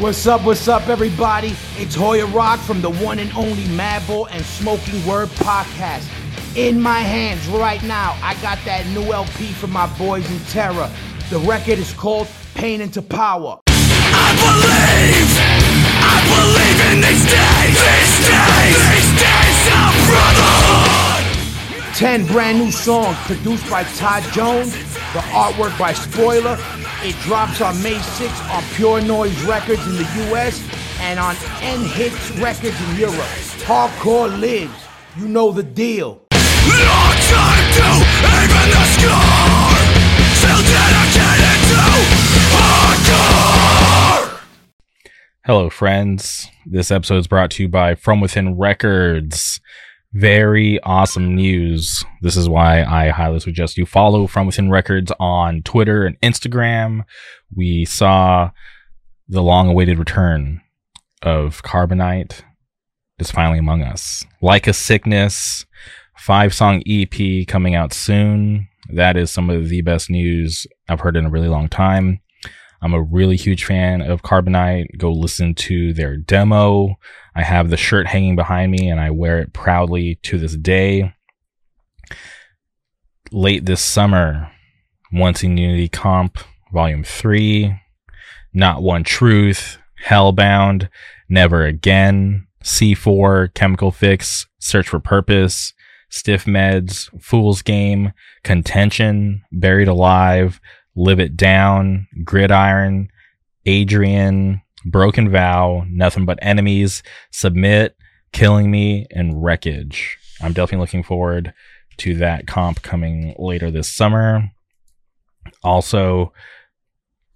What's up, what's up, everybody? It's Hoya Roc from the one and only Madball and Smoking Word podcast. In my hands right now, I got that new LP from my boys in Terror. The record is called Pain into Power. I believe, I believe in these days, these days, these days of brotherhood. 10 brand new songs produced by Todd Jones, the artwork by Spoiler. It drops on May 6th on Pure Noise Records in the US and on End Hits Records in Europe. Hardcore lives. You know the deal. Hello, friends. This episode is brought to you by From Within Records. Very awesome news. This is why I highly suggest you follow From Within Records on Twitter and Instagram. We saw the long awaited return of Carbonite is finally among us. Like a Sickness, five song EP coming out soon. That is some of the best news I've heard in a really long time. I'm a really huge fan of Carbonite. Go listen to their demo. I have the shirt hanging behind me and I wear it proudly to this day. Late this summer, Once in Unity Comp Volume 3, Not One Truth, Hellbound, Never Again, C4, Chemical Fix, Search for Purpose, Stiff Meds, Fool's Game, Contention, Buried Alive, Live It Down, Gridiron, Adrian, Broken Vow, Nothing But Enemies, Submit, Killing Me, and Wreckage. I'm definitely looking forward to that comp coming later this summer. Also,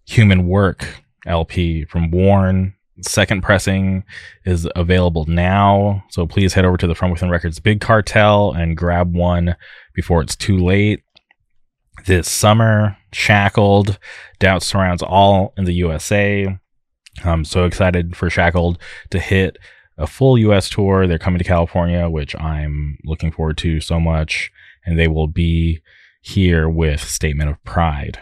Human Work LP from Warren. Second pressing is available now. So please head over to the From Within Records Big Cartel and grab one before it's too late this summer. Shackled, doubt surrounds all in the USA. I'm so excited for Shackled to hit a full US tour. They're coming to California, which I'm looking forward to so much. And they will be here with Statement of Pride.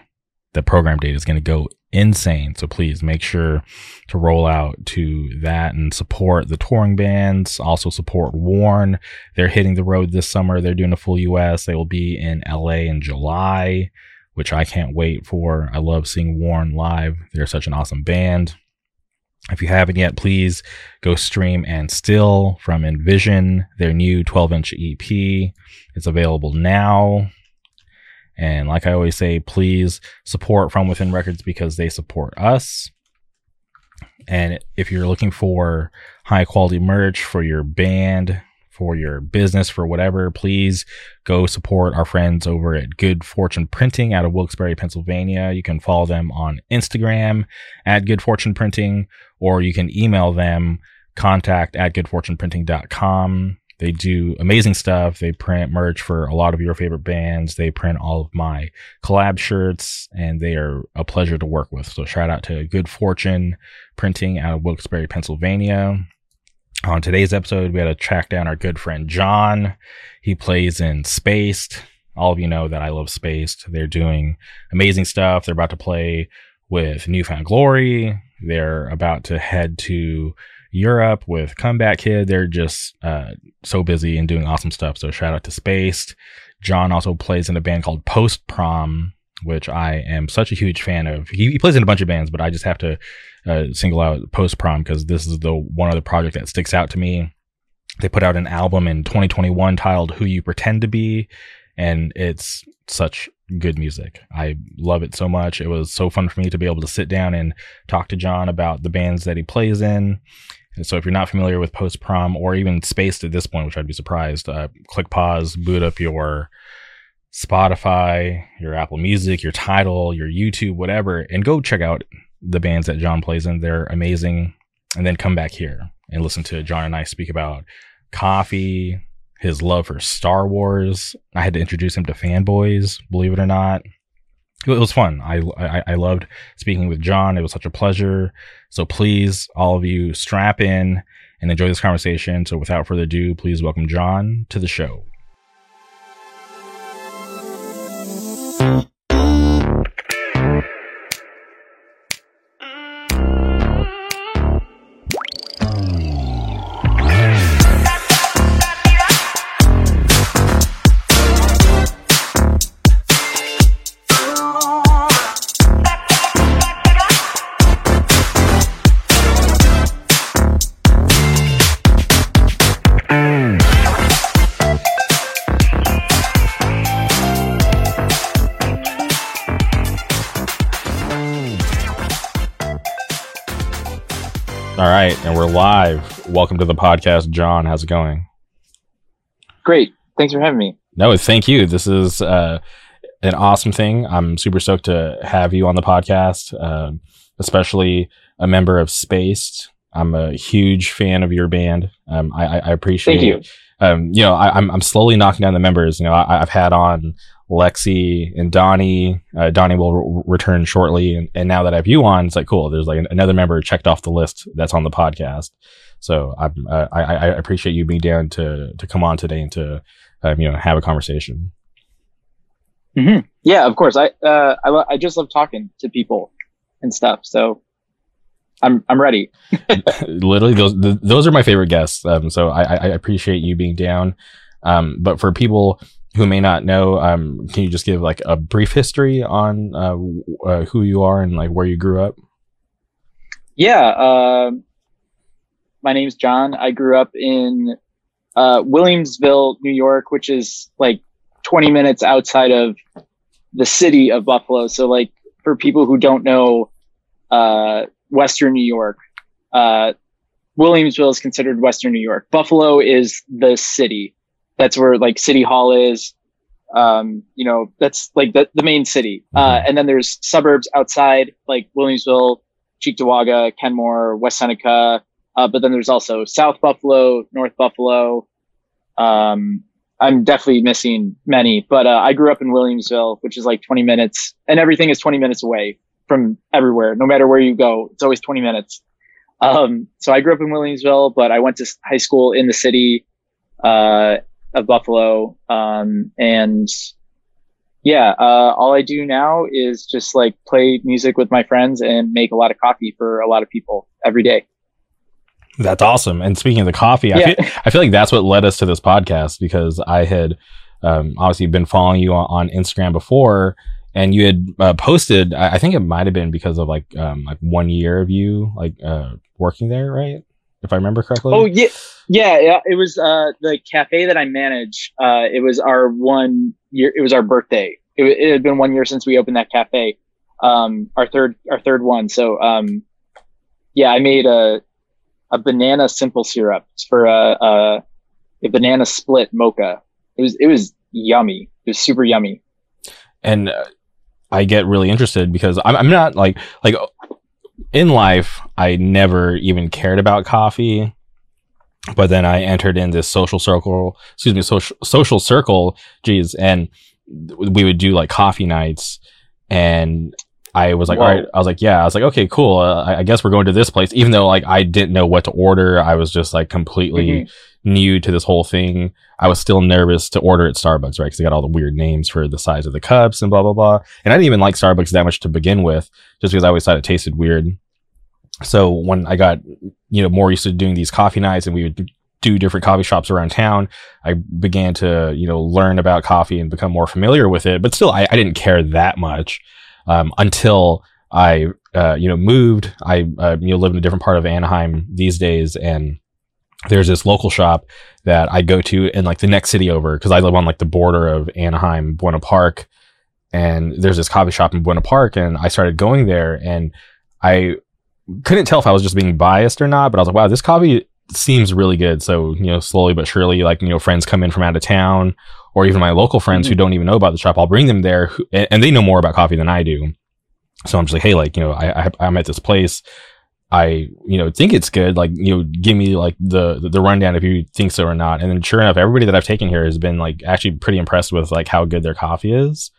The program date is going to go insane. So please make sure to roll out to that and support the touring bands. Also support Warren. They're hitting the road this summer. They're doing a full US. They will be in LA in July, which I can't wait for. I love seeing Warren live. They're such an awesome band. If you haven't yet, please go stream and still from Envision, their new 12 inch EP. It's available now. And like I always say, please support From Within Records because they support us. And if you're looking for high quality merch for your band, for your business, for whatever, please go support our friends over at Good Fortune Printing out of Wilkes-Barre, Pennsylvania. You can follow them on Instagram at Good Fortune Printing, or you can email them contact at goodfortuneprinting.com. They do amazing stuff. They print merch for a lot of your favorite bands. They print all of my collab shirts and they are a pleasure to work with. So shout out to Good Fortune Printing out of Wilkes-Barre, Pennsylvania. On today's episode, we had to track down our good friend John. He plays in Spaced. All of you know that I love Spaced. They're doing amazing stuff. They're about to play with New Found Glory. They're about to head to Europe with Comeback Kid. They're just uh, so busy and doing awesome stuff. So shout out to Spaced. John also plays in a band called Post Prom, which I am such a huge fan of. He, he plays in a bunch of bands, but I just have to uh, single out Post Prom because this is the one other project that sticks out to me. They put out an album in 2021 titled Who You Pretend to Be, and it's such good music. I love it so much. It was so fun for me to be able to sit down and talk to John about the bands that he plays in. And so if you're not familiar with Post Prom or even Spaced at this point, which I'd be surprised, uh, click pause, boot up your Spotify, your Apple Music, your Tidal, your YouTube, whatever, and go check out the bands that John plays in. They're amazing. And then come back here and listen to John and I speak about coffee, his love for Star Wars. I had to introduce him to fanboys, believe it or not. It was fun. I, I, I loved speaking with John. It was such a pleasure. So please, all of you, strap in and enjoy this conversation. So without further ado, please welcome John to the show. And we're live. Welcome to the podcast, John. How's it going? Great. Thanks for having me. No, thank you. This is uh, an awesome thing. I'm super stoked to have you on the podcast, uh, especially a member of Spaced. I'm a huge fan of your band. Um, I, I appreciate. Thank you. Um, you know, I, am I'm, I'm slowly knocking down the members. You know, I, have had on Lexi and Donnie. Uh, Donnie will re- return shortly, and, and now that I have you on, it's like cool. There's like another member checked off the list that's on the podcast. So I'm, uh, I, I appreciate you being down to to come on today and to um, you know have a conversation. Mm-hmm. Yeah, of course. I, uh, I I just love talking to people and stuff. So I'm I'm ready. Literally, those the, those are my favorite guests. Um, so I, I appreciate you being down. Um, but for people who may not know, um, can you just give like a brief history on uh, uh, who you are and like where you grew up? Yeah, uh, my name's John. I grew up in uh, Williamsville, New York, which is like 20 minutes outside of the city of Buffalo. So, like for people who don't know uh, Western New York, uh, Williamsville is considered Western New York. Buffalo is the city that's where like City Hall is. Um, you know, that's like the, the main city. Uh, mm-hmm. and then there's suburbs outside like Williamsville, Cheektowaga, Kenmore, West Seneca. Uh, but then there's also South Buffalo, North Buffalo. Um, I'm definitely missing many, but uh, I grew up in Williamsville, which is like 20 minutes, and everything is 20 minutes away from everywhere. No matter where you go, it's always 20 minutes. Um, so I grew up in Williamsville, but I went to high school in the city. Uh, of Buffalo. Um, and yeah, uh, all I do now is just like play music with my friends and make a lot of coffee for a lot of people every day. That's awesome. And speaking of the coffee, yeah. I, feel, I feel like that's what led us to this podcast because I had um, obviously been following you on, on Instagram before, and you had uh, posted. I, I, think it might have been because of like um, like one year of you like uh, working there, right? If I remember correctly. Oh yeah, yeah, yeah, it was uh, the cafe that I manage. Uh, it was our one year. It was our birthday. It, it had been one year since we opened that cafe. Um, our third, our third one. So, um, yeah, I made a a banana simple syrup for a, a, a banana split mocha. It was it was yummy. It was super yummy. And uh, I get really interested because I'm, I'm not like like in life. I never even cared about coffee but then I entered in this social circle, excuse me, social social circle, geez, and we would do like coffee nights, and I was like, Whoa. all right, I was like, yeah, I was like, okay, cool. Uh, I guess we're going to this place, even though like I didn't know what to order. I was just like completely mm-hmm. new to this whole thing. I was still nervous to order at Starbucks, right? Because they got all the weird names for the size of the cups and blah blah blah. And I didn't even like Starbucks that much to begin with, just because I always thought it tasted weird so when I got you know more used to doing these coffee nights and we would do different coffee shops around town, I began to you know learn about coffee and become more familiar with it. But still, I, I didn't care that much um, until I uh, you know moved. I uh, you know live in a different part of Anaheim these days, and there's this local shop that I go to in like the next city over because I live on like the border of Anaheim, Buena Park, and there's this coffee shop in Buena Park, and I started going there, and I couldn't tell if I was just being biased or not, but I was like, wow, this coffee seems really good. So, you know, slowly but surely, like, you know, friends come in from out of town or even my local friends mm-hmm. who don't even know about the shop, I'll bring them there who, and they know more about coffee than I do. So I'm just like, hey, like, you know, I, I I'm at this place. I, you know, think it's good. Like, you know, give me like the the rundown if you think so or not. And then sure enough, everybody that I've taken here has been like actually pretty impressed with like how good their coffee is.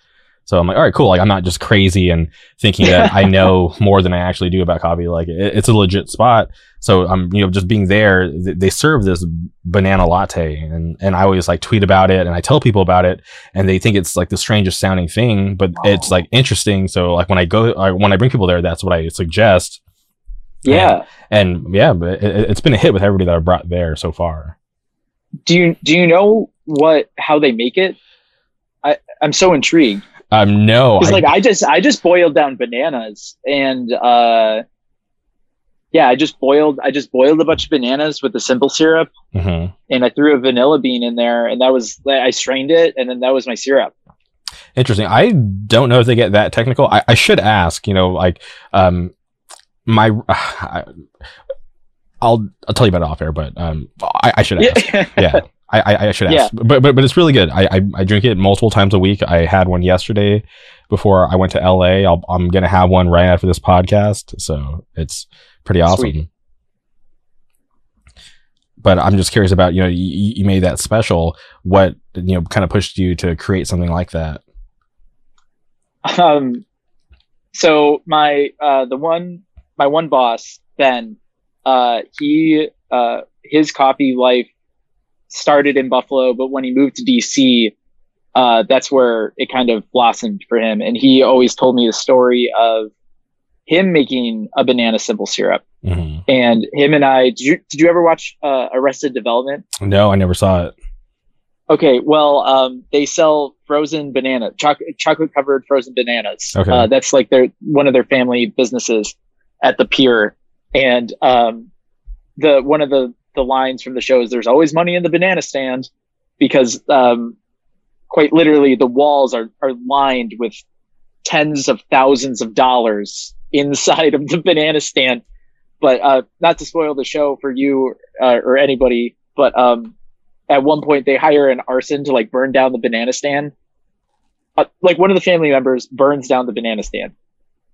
So I'm like, all right, cool. Like I'm not just crazy and thinking that I know more than I actually do about coffee. Like it, it's a legit spot. So I'm, you know, just being there, th- they serve this banana latte and, and I always like tweet about it and I tell people about it and they think it's like the strangest sounding thing, but it's like interesting. So like when I go, I, when I bring people there, that's what I suggest. Yeah. And, and yeah, but it, it's been a hit with everybody that I've brought there so far. Do you, do you know what, how they make it? I, I'm so intrigued. Um, no, because like I just I just boiled down bananas and uh, yeah, I just boiled I just boiled a bunch of bananas with the simple syrup, mm-hmm. and I threw a vanilla bean in there, and that was I strained it, and then that was my syrup. Interesting. I don't know if they get that technical. I, I should ask. You know, like um, my. Uh, I'll I'll tell you about it off air, but um, I, I should ask. Yeah. I, I, I should ask. Yeah. But, but but it's really good. I, I I drink it multiple times a week. I had one yesterday before I went to LA. I'll, I'm gonna have one right after this podcast. So it's pretty awesome. Sweet. But I'm just curious about you know you, you made that special. What you know kind of pushed you to create something like that? um so my uh the one my one boss ben uh he uh his coffee life started in buffalo but when he moved to dc uh that's where it kind of blossomed for him and he always told me the story of him making a banana simple syrup hmm and him and i did you did you ever watch uh arrested development No, I never saw it. Okay, well, um, they sell frozen banana, chocolate, chocolate covered frozen bananas. Okay. Uh, that's like their one of their family businesses at the pier, and um, the one of the the lines from the show is "There's always money in the banana stand," because um, quite literally the walls are are lined with tens of thousands of dollars inside of the banana stand. But uh, not to spoil the show for you uh, or anybody, but um, at one point they hire an arson to like burn down the banana stand. Uh, like one of the family members burns down the banana stand,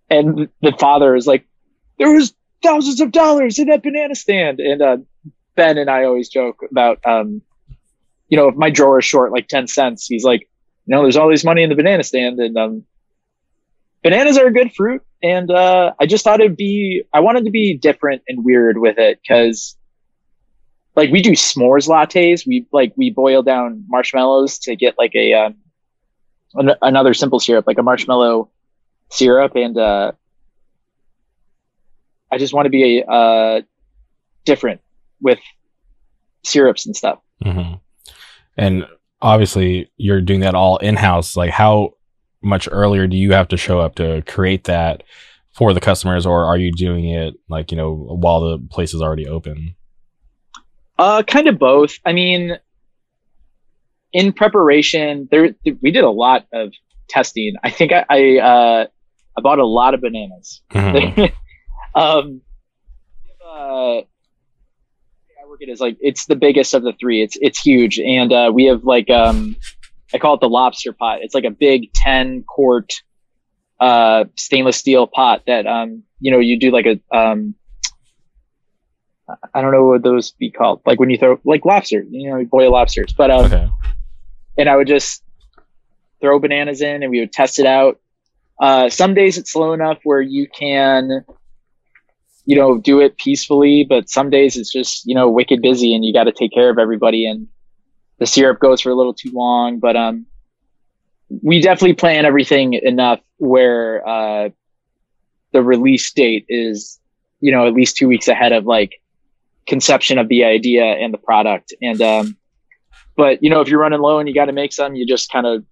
and the father is like, "There was thousands of dollars in that banana stand." And uh, Ben and I always joke about, um, you know, if my drawer is short like ten cents, he's like, "You know, there's all this money in the banana stand," and um, bananas are a good fruit. And uh, I just thought it'd be, I wanted to be different and weird with it because like we do s'mores lattes. We like we boil down marshmallows to get like a um, an- another simple syrup, like a marshmallow syrup, and uh, I just want to be uh, different with syrups and stuff. hmm And obviously, you're doing that all in house. Like, how much earlier do you have to show up to create that for the customers, or are you doing it like you know while the place is already open? Uh, kind of both. I mean, in preparation, there we did a lot of testing. I think I I, uh, I bought a lot of bananas. Mhm. um, uh, I work it as like it's the biggest of the three. It's it's huge, and uh, we have like um, I call it the lobster pot. It's like a big ten quart uh stainless steel pot that um you know you do like a um I don't know what those be called like when you throw like lobster you know you boil lobsters but um okay. and I would just throw bananas in and we would test it out. Uh, some days it's slow enough where you can, you know, do it peacefully, but some days it's just, you know, wicked busy and you got to take care of everybody and the syrup goes for a little too long. But, um, we definitely plan everything enough where, uh, the release date is, you know, at least two weeks ahead of like conception of the idea and the product. And, um, but you know, if you're running low and you got to make some, you just kind of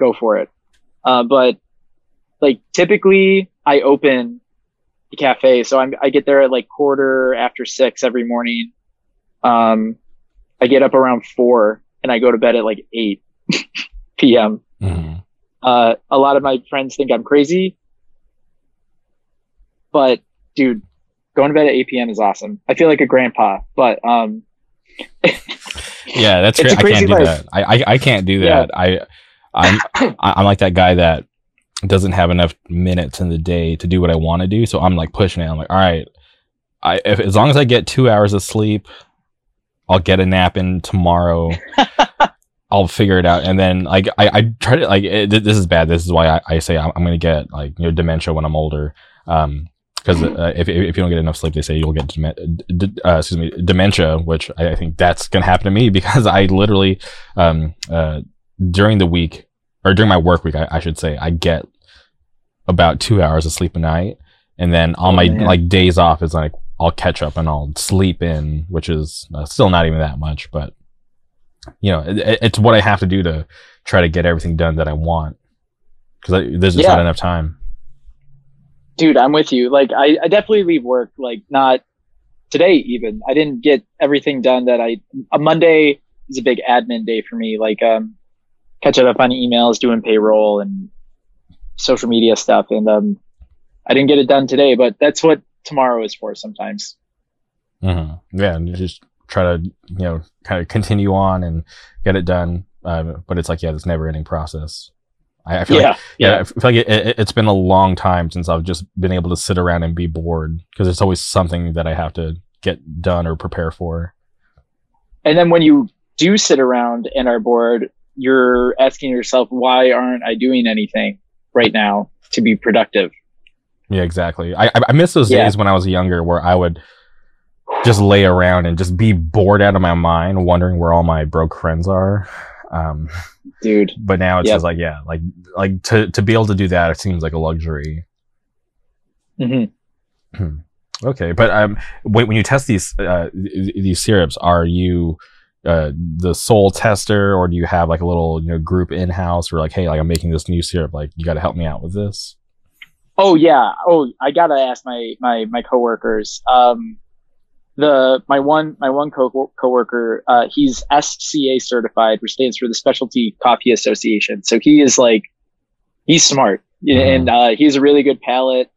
go for it. Uh, but like typically I open the cafe. So I'm, I get there at like quarter after six every morning. Um, I get up around four and I go to bed at like eight PM. hmm Uh, a lot of my friends think I'm crazy, but dude, going to bed at 8 p.m. is awesome. I feel like a grandpa, but, um, Yeah, that's great. I can't do life. that. I, I I can't do Yeah. that. I I'm I- I'm like that guy that doesn't have enough minutes in the day to do what I want to do. So I'm like pushing it. I'm like, all right, I if, as long as I get two hours of sleep, I'll get a nap in tomorrow. I'll figure it out. And then like I, I try to like it, this is bad. This is why I, I say I'm, I'm gonna get like you know dementia when I'm older. Um, because uh, if, if you don't get enough sleep, they say you'll get d- uh, excuse me dementia, which I, I think that's gonna happen to me because I literally um uh during the week or during my work week, I, I should say, I get about two hours of sleep a night, and then on Oh, my man. like days off, is like I'll catch up and I'll sleep in, which is uh, still not even that much, but you know, it, it- it's what I have to do to try to get everything done that I want because there's just Yeah. not enough time. dude, I'm with you. Like, I, I definitely leave work, like, not today, even. I didn't get everything done that I, a Monday is a big admin day for me. Like, um, catching up on emails, doing payroll and social media stuff. And, um, I didn't get it done today, but that's what tomorrow is for sometimes. hmm Yeah, and you just try to you know kind of continue on and get it done. Uh, but it's like yeah, this never ending process. I, I feel Yeah, like yeah, I feel like it, it, it's been a long time since I've just been able to sit around and be bored because it's always something that I have to get done or prepare for. and then when you do sit around and are bored, you're asking yourself, why aren't I doing anything right now to be productive? Yeah, exactly. I I miss those Yeah. days when I was younger where I would just lay around and just be bored out of my mind, wondering where all my broke friends are. Um, Dude, but now it's Yep. just like yeah, like like to to be able to do that, it seems like a luxury. hmm Okay, but um, when, when you test these uh, these syrups, are you uh, the sole tester, or do you have like a little you know group in house, or like, hey, like I'm making this new syrup, like you got to help me out with this? Oh yeah. Oh, I gotta ask my my my coworkers. Um, the my one my one co coworker, uh, he's SCA certified, which stands for the Specialty Coffee Association. So he is like, he's smart, Mhm. and uh, he's a really good palate.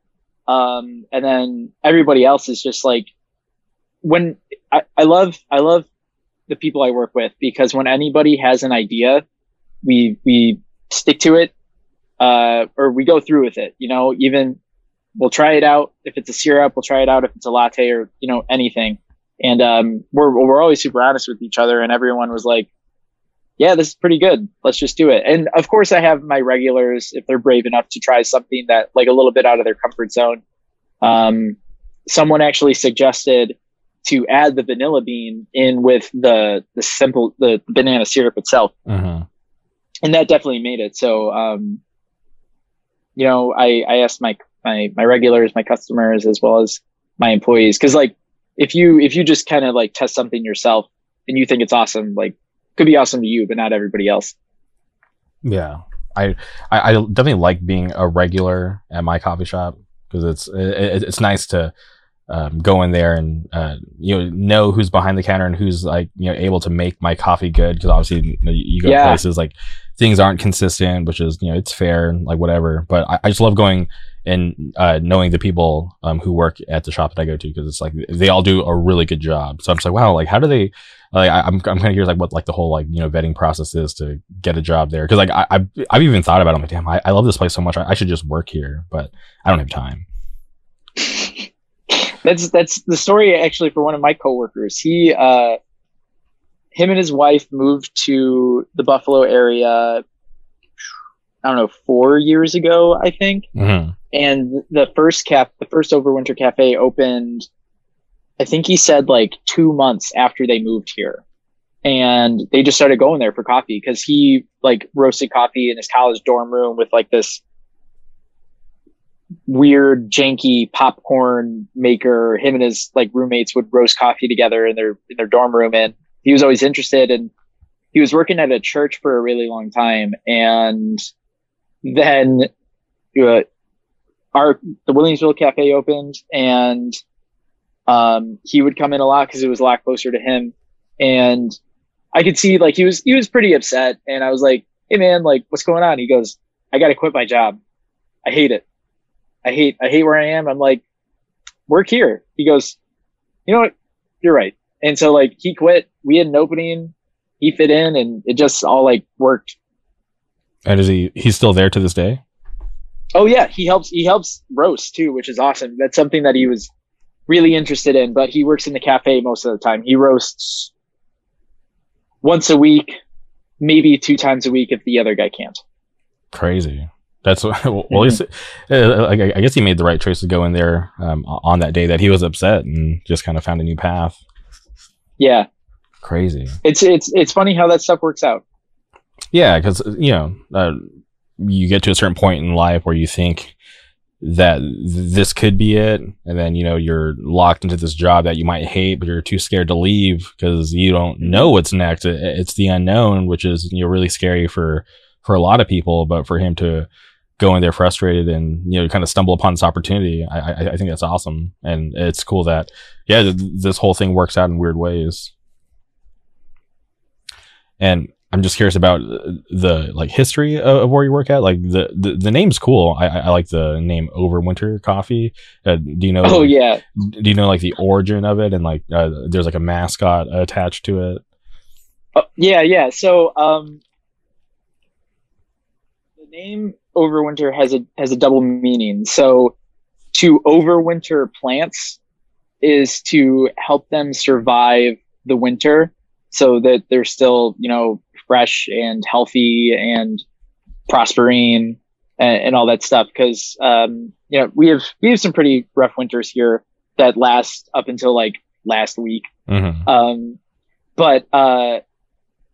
Um, and then everybody else is just like, when I, I love I love the people I work with because when anybody has an idea, we we stick to it uh, or we go through with it. You know, even we'll try it out. If it's a syrup, we'll try it out. If it's a latte or you know anything, and um, we're we're always super honest with each other. And everyone was like, "Yeah, this is pretty good. Let's just do it." And of course, I have my regulars if they're brave enough to try something that like a little bit out of their comfort zone. Um, someone actually suggested to add the vanilla bean in with the the simple the banana syrup itself Mm-hmm. and that definitely made it. So, um, you know, I, I asked my, my, my regulars, my customers, as well as my employees. Cause like, if you, if you just kind of like test something yourself and you think it's awesome, like could be awesome to you, but not everybody else. Yeah, I, I I definitely like being a regular at my coffee shop because it's it, it's nice to um, go in there and uh, you know know who's behind the counter and who's like you know able to make my coffee good because obviously you, know, you go to Yeah. places like things aren't consistent, which is you know it's fair and like whatever. But I, I just love going and uh, knowing the people um, who work at the shop that I go to because it's like they all do a really good job. So I'm just like wow, like how do they? Like I, I'm, I'm kind of curious like what like the whole like you know vetting process is to get a job there because like I, I've, I've even thought about it. I'm like damn I, I love this place so much I, I should just work here but I don't have time. That's, that's the story actually for one of my coworkers. He, uh, him and his wife moved to the Buffalo area. I don't know, four years ago, I think. Mm-hmm. and the first cap the first overwinter cafe opened i think he said like two months after they moved here and they just started going there for coffee because he like roasted coffee in his college dorm room with like this weird janky popcorn maker him and his like roommates would roast coffee together in their in their dorm room and he was always interested and he was working at a church for a really long time and then uh, our the Williamsville Cafe opened, and um, he would come in a lot because it was a lot closer to him, and I could see like he was he was pretty upset, and I was like, "Hey man, like what's going on?" He goes, "I got to quit my job. I hate it. I hate I hate where I am." I'm like, "Work here." He goes, "You know what? You're right." And so like he quit. We had an opening. He fit in, and it just all like worked And is he he's still there to this day? Oh yeah, he helps he helps roast too, which is awesome. That's something that he was really interested in, but he works in the cafe most of the time. He roasts once a week, maybe two times a week if the other guy can't. Crazy. That's what, well. least, uh, like, I I guess he made the right choice to go in there um, on that day that he was upset and just kind of found a new path. Yeah. Crazy. It's it's it's funny how that stuff works out. Yeah, because you know uh, you get to a certain point in life where you think that th- this could be it, and then you know you're locked into this job that you might hate, but you're too scared to leave because you don't know what's next. It- It's the unknown, which is you know really scary for for a lot of people. But for him to go in there frustrated and you know kind of stumble upon this opportunity, I, I, I think that's awesome, and it's cool that yeah th- this whole thing works out in weird ways. And I'm just curious about the like history of, of where you work at. Like the the, the name's cool. I, I I like the name Overwinter Coffee. Uh, do you know? Oh yeah, Do you know like the origin of it and like uh, there's like a mascot attached to it? Oh, yeah, yeah. So um, name overwinter has a has a double meaning. So to overwinter plants is to help them survive the winter, so that they're still you know fresh and healthy and prospering and, and all that stuff. Because um, you know we have we have some pretty rough winters here that last up until like last week. Mm-hmm. Um, but uh,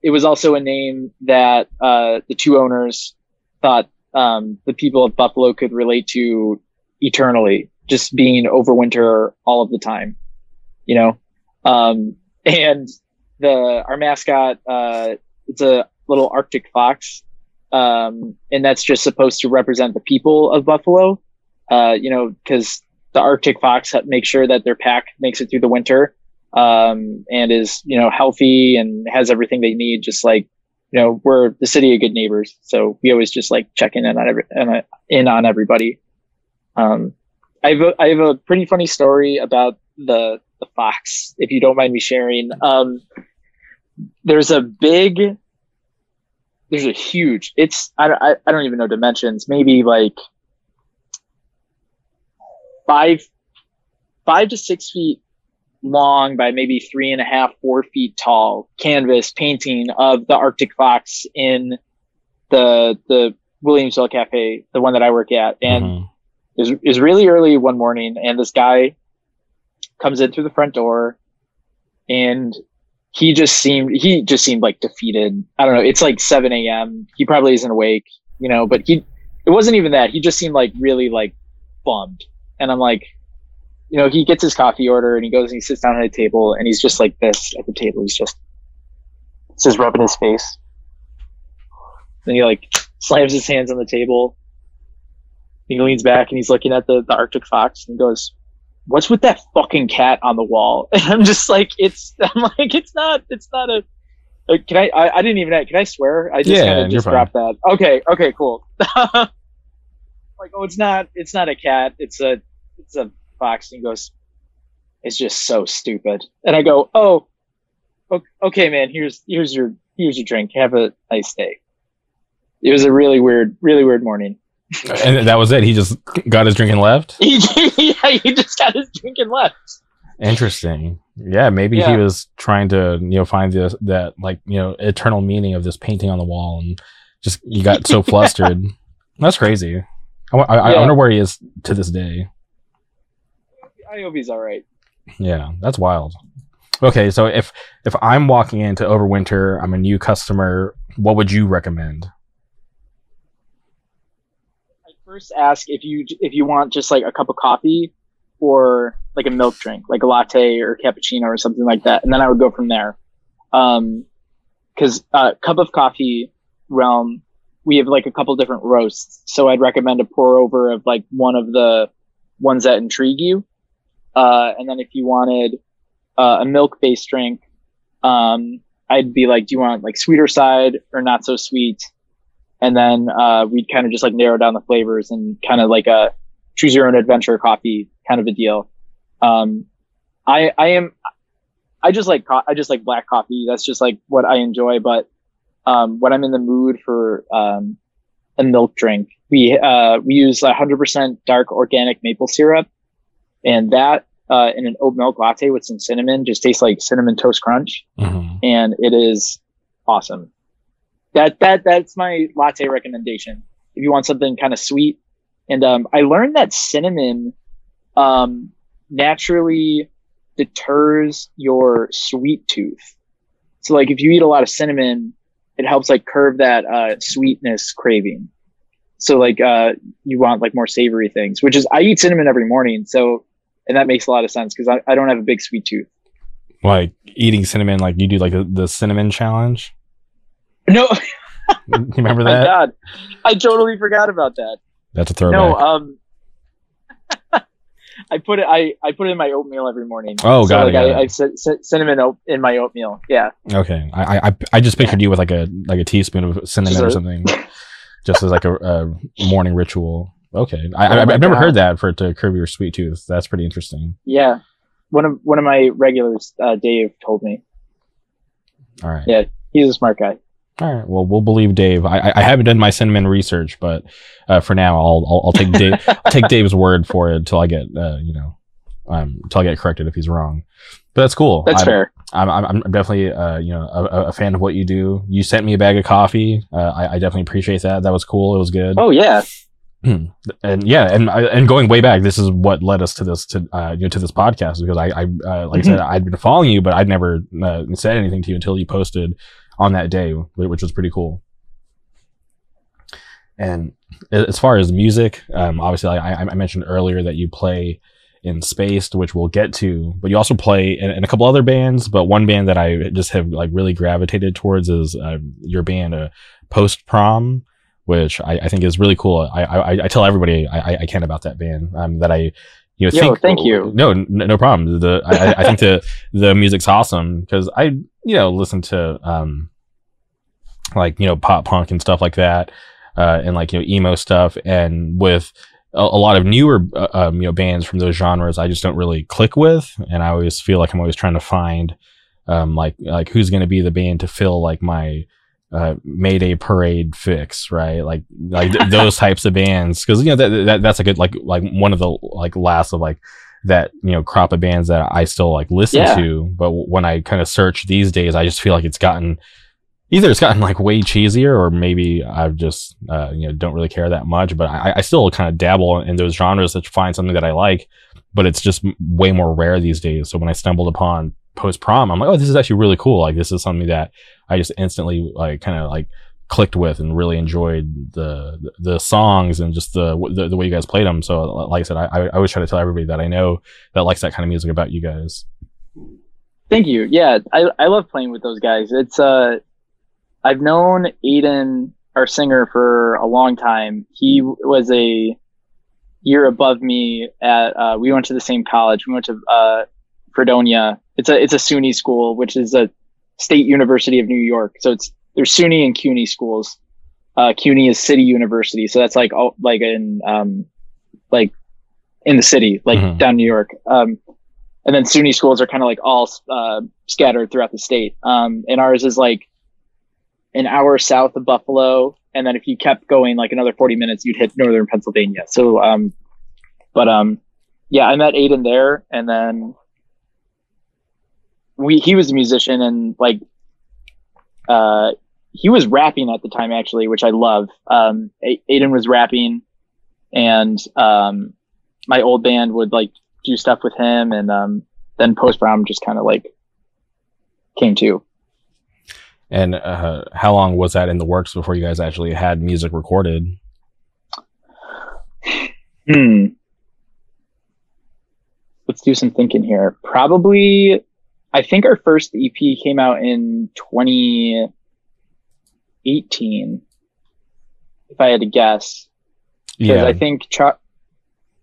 it was also a name that uh, the two owners thought um, the people of Buffalo could relate to eternally, just being overwinter all of the time, you know. Um, and the our mascot, uh, it's a little Arctic fox, um, and that's just supposed to represent the people of Buffalo, uh, you know, because the Arctic fox makes sure that their pack makes it through the winter um, and is you know healthy and has everything they need. Just like you know, we're the city of good neighbors, so we always just like checking in on every in on everybody. Um, I have a, I have a pretty funny story about the the fox, if you don't mind me sharing. Um, there's a big, there's a huge. It's I, I I don't even know dimensions. Maybe like five five to six feet long by maybe three and a half, four feet tall canvas painting of the Arctic fox in the the Williamsville Cafe, the one that I work at, and Mhm. was, it was really early one morning, and this guy comes in through the front door, and he just seemed he just seemed like defeated. I don't know. It's like 7 a.m. He probably isn't awake, you know. But he it wasn't even that. He just seemed like really like bummed, and I'm like, you know, he gets his coffee order and he goes and he sits down at a table and he's just like this at the table. He's just just rubbing his face. Then he like slams his hands on the table. He leans back and he's looking at the, the Arctic fox and he goes, What's with that fucking cat on the wall? And I'm just like, it's I'm like, it's not it's not a uh, can I, I I didn't even can I swear? I just Yeah, kind of just dropped that. Okay, okay, cool. like, oh it's not it's not a cat, it's a it's a fox and he goes, It's just so stupid. And I go, Oh, okay, man, here's here's your here's your drink. Have a nice day. It was a really weird, really weird morning. and that was it. He just got his drink and left. Yeah, he just got his drink and left. Interesting. Yeah, maybe he was trying to you know find this that like you know eternal meaning of this painting on the wall, and just you got so flustered. That's crazy. I, I, I wonder where he is to this day. I hope he's all right. Yeah, that's wild. Okay, so if if I'm walking into Overwinter, I'm a new customer. What would you recommend? I first ask if you if you want just like a cup of coffee or like a milk drink, like a latte or cappuccino or something like that, and then I would go from there. Um, because uh, cup of coffee realm, we have like a couple different roasts, so I'd recommend a pour over of like one of the ones that intrigue you. Uh, and then if you wanted uh, a milk based drink, um, I'd be like, do you want like sweeter side or not so sweet? and then uh, we'd kind of just like narrow down the flavors and kind of like a choose your own adventure coffee kind of a deal. Um, I I am I just like co- I just like black coffee. That's just like what I enjoy. But um, when I'm in the mood for um, a milk drink, we uh, we use 100% dark organic maple syrup, and that uh, in an oat milk latte with some cinnamon just tastes like cinnamon toast crunch Mhm. and it is awesome. That that that's my latte recommendation. If you want something kind of sweet, and um, I learned that cinnamon um, naturally deters your sweet tooth. So like if you eat a lot of cinnamon, it helps like curb that uh, sweetness craving. So like uh, you want like more savory things, which is I eat cinnamon every morning, so and that makes a lot of sense because I, I don't have a big sweet tooth. Like eating cinnamon, like you do like the, the cinnamon challenge. No, You remember that? my? God, I totally forgot about that. That's a throwback. No, um, I put it. I, I put it in my oatmeal every morning. Oh, so, got like, it, got I, it. I cin- cin- cinnamon oat in my oatmeal. Yeah. Okay, I, I I just pictured you with like a like a teaspoon of cinnamon Just or something, just as like a, a morning ritual. Okay, I, Oh I, my I've never God. heard that for it to curb your sweet tooth. That's pretty interesting. Yeah. One of one of my regulars, uh, Dave, told me. All right. Yeah. He's a smart guy. All right. Well, we'll believe Dave. I, I- haven't done my cinnamon research, but uh, for now, I'll I'll, I'll take Dave I'll take Dave's word for it until I get uh, you know um until I get corrected if he's wrong. But that's cool. That's I'm, fair. I'm I'm I'm definitely uh you know a, a- a fan of what you do. You sent me a bag of coffee. Uh, I, I definitely appreciate that. That was cool. It was good. Oh yeah. and yeah, and and going way back, this is what led us to this to uh, you know to this podcast because I I uh, like I said I'd been following you, but I'd never uh, said anything to you until you posted on that day, which was pretty cool. And as far as music, um, obviously I, I I mentioned earlier that you play in Spaced, which we'll get to, but you also play in, in a couple other bands. But one band that I just have like really gravitated towards is uh, your band, uh, Post Prom which I, I think is really cool. I I, I tell everybody I, I- can about that band. Um, that I you know Yo, thank you. No, no problem. The I, I- I think the the music's awesome because I you know listen to um like you know pop punk and stuff like that, uh, and like you know emo stuff, and with a, a lot of newer uh, um, you know bands from those genres, I just don't really click with, and I always feel like I'm always trying to find um like like who's going to be the band to fill like my uh, Mayday Parade fix, right? Like like th- those types of bands, because you know that, that that's a, like like one of the like last of like that you know crop of bands that I still like listen Yeah. to. But when I kind of search these days, I just feel like it's gotten either it's gotten like way cheesier, or maybe I've just uh, you know don't really care that much. But I, I still kind of dabble in those genres to find something that I like, but it's just way more rare these days. So when I stumbled upon post prom, I'm like, oh, this is actually really cool. Like this is something that I just instantly like kind of like clicked with and really enjoyed the the, songs and just the, the the way you guys played them. So like I said, I I always try to tell everybody that I know that likes that kind of music about you guys. Thank you. Yeah, I I love playing with those guys. It's uh, I've known Aiden, our singer, for a long time. He was a year above me at. Uh, we went to the same college. We went to uh, Fredonia. It's a it's a SUNY school, which is a state university of New York. So it's there's SUNY and CUNY schools. Uh, CUNY is City University, so that's like oh, like in um, like in the city, like Mhm. down New York. Um, and then SUNY schools are kind of like all uh, scattered throughout the state. Um, and ours is like an hour south of Buffalo, and then if you kept going like another 40 minutes, you'd hit northern Pennsylvania. So, um, but um, yeah, I met Aiden there, and then we he was a musician and like uh he was rapping at the time actually which i love. Um aiden was rapping and um my old band would like do stuff with him and um then post prom just kind of like came to. And uh, how long was that in the works before you guys actually had music recorded? hmm. Let's do some thinking here. Probably i think our first ep came out in 2018 if i had to guess because Yeah, i think Char-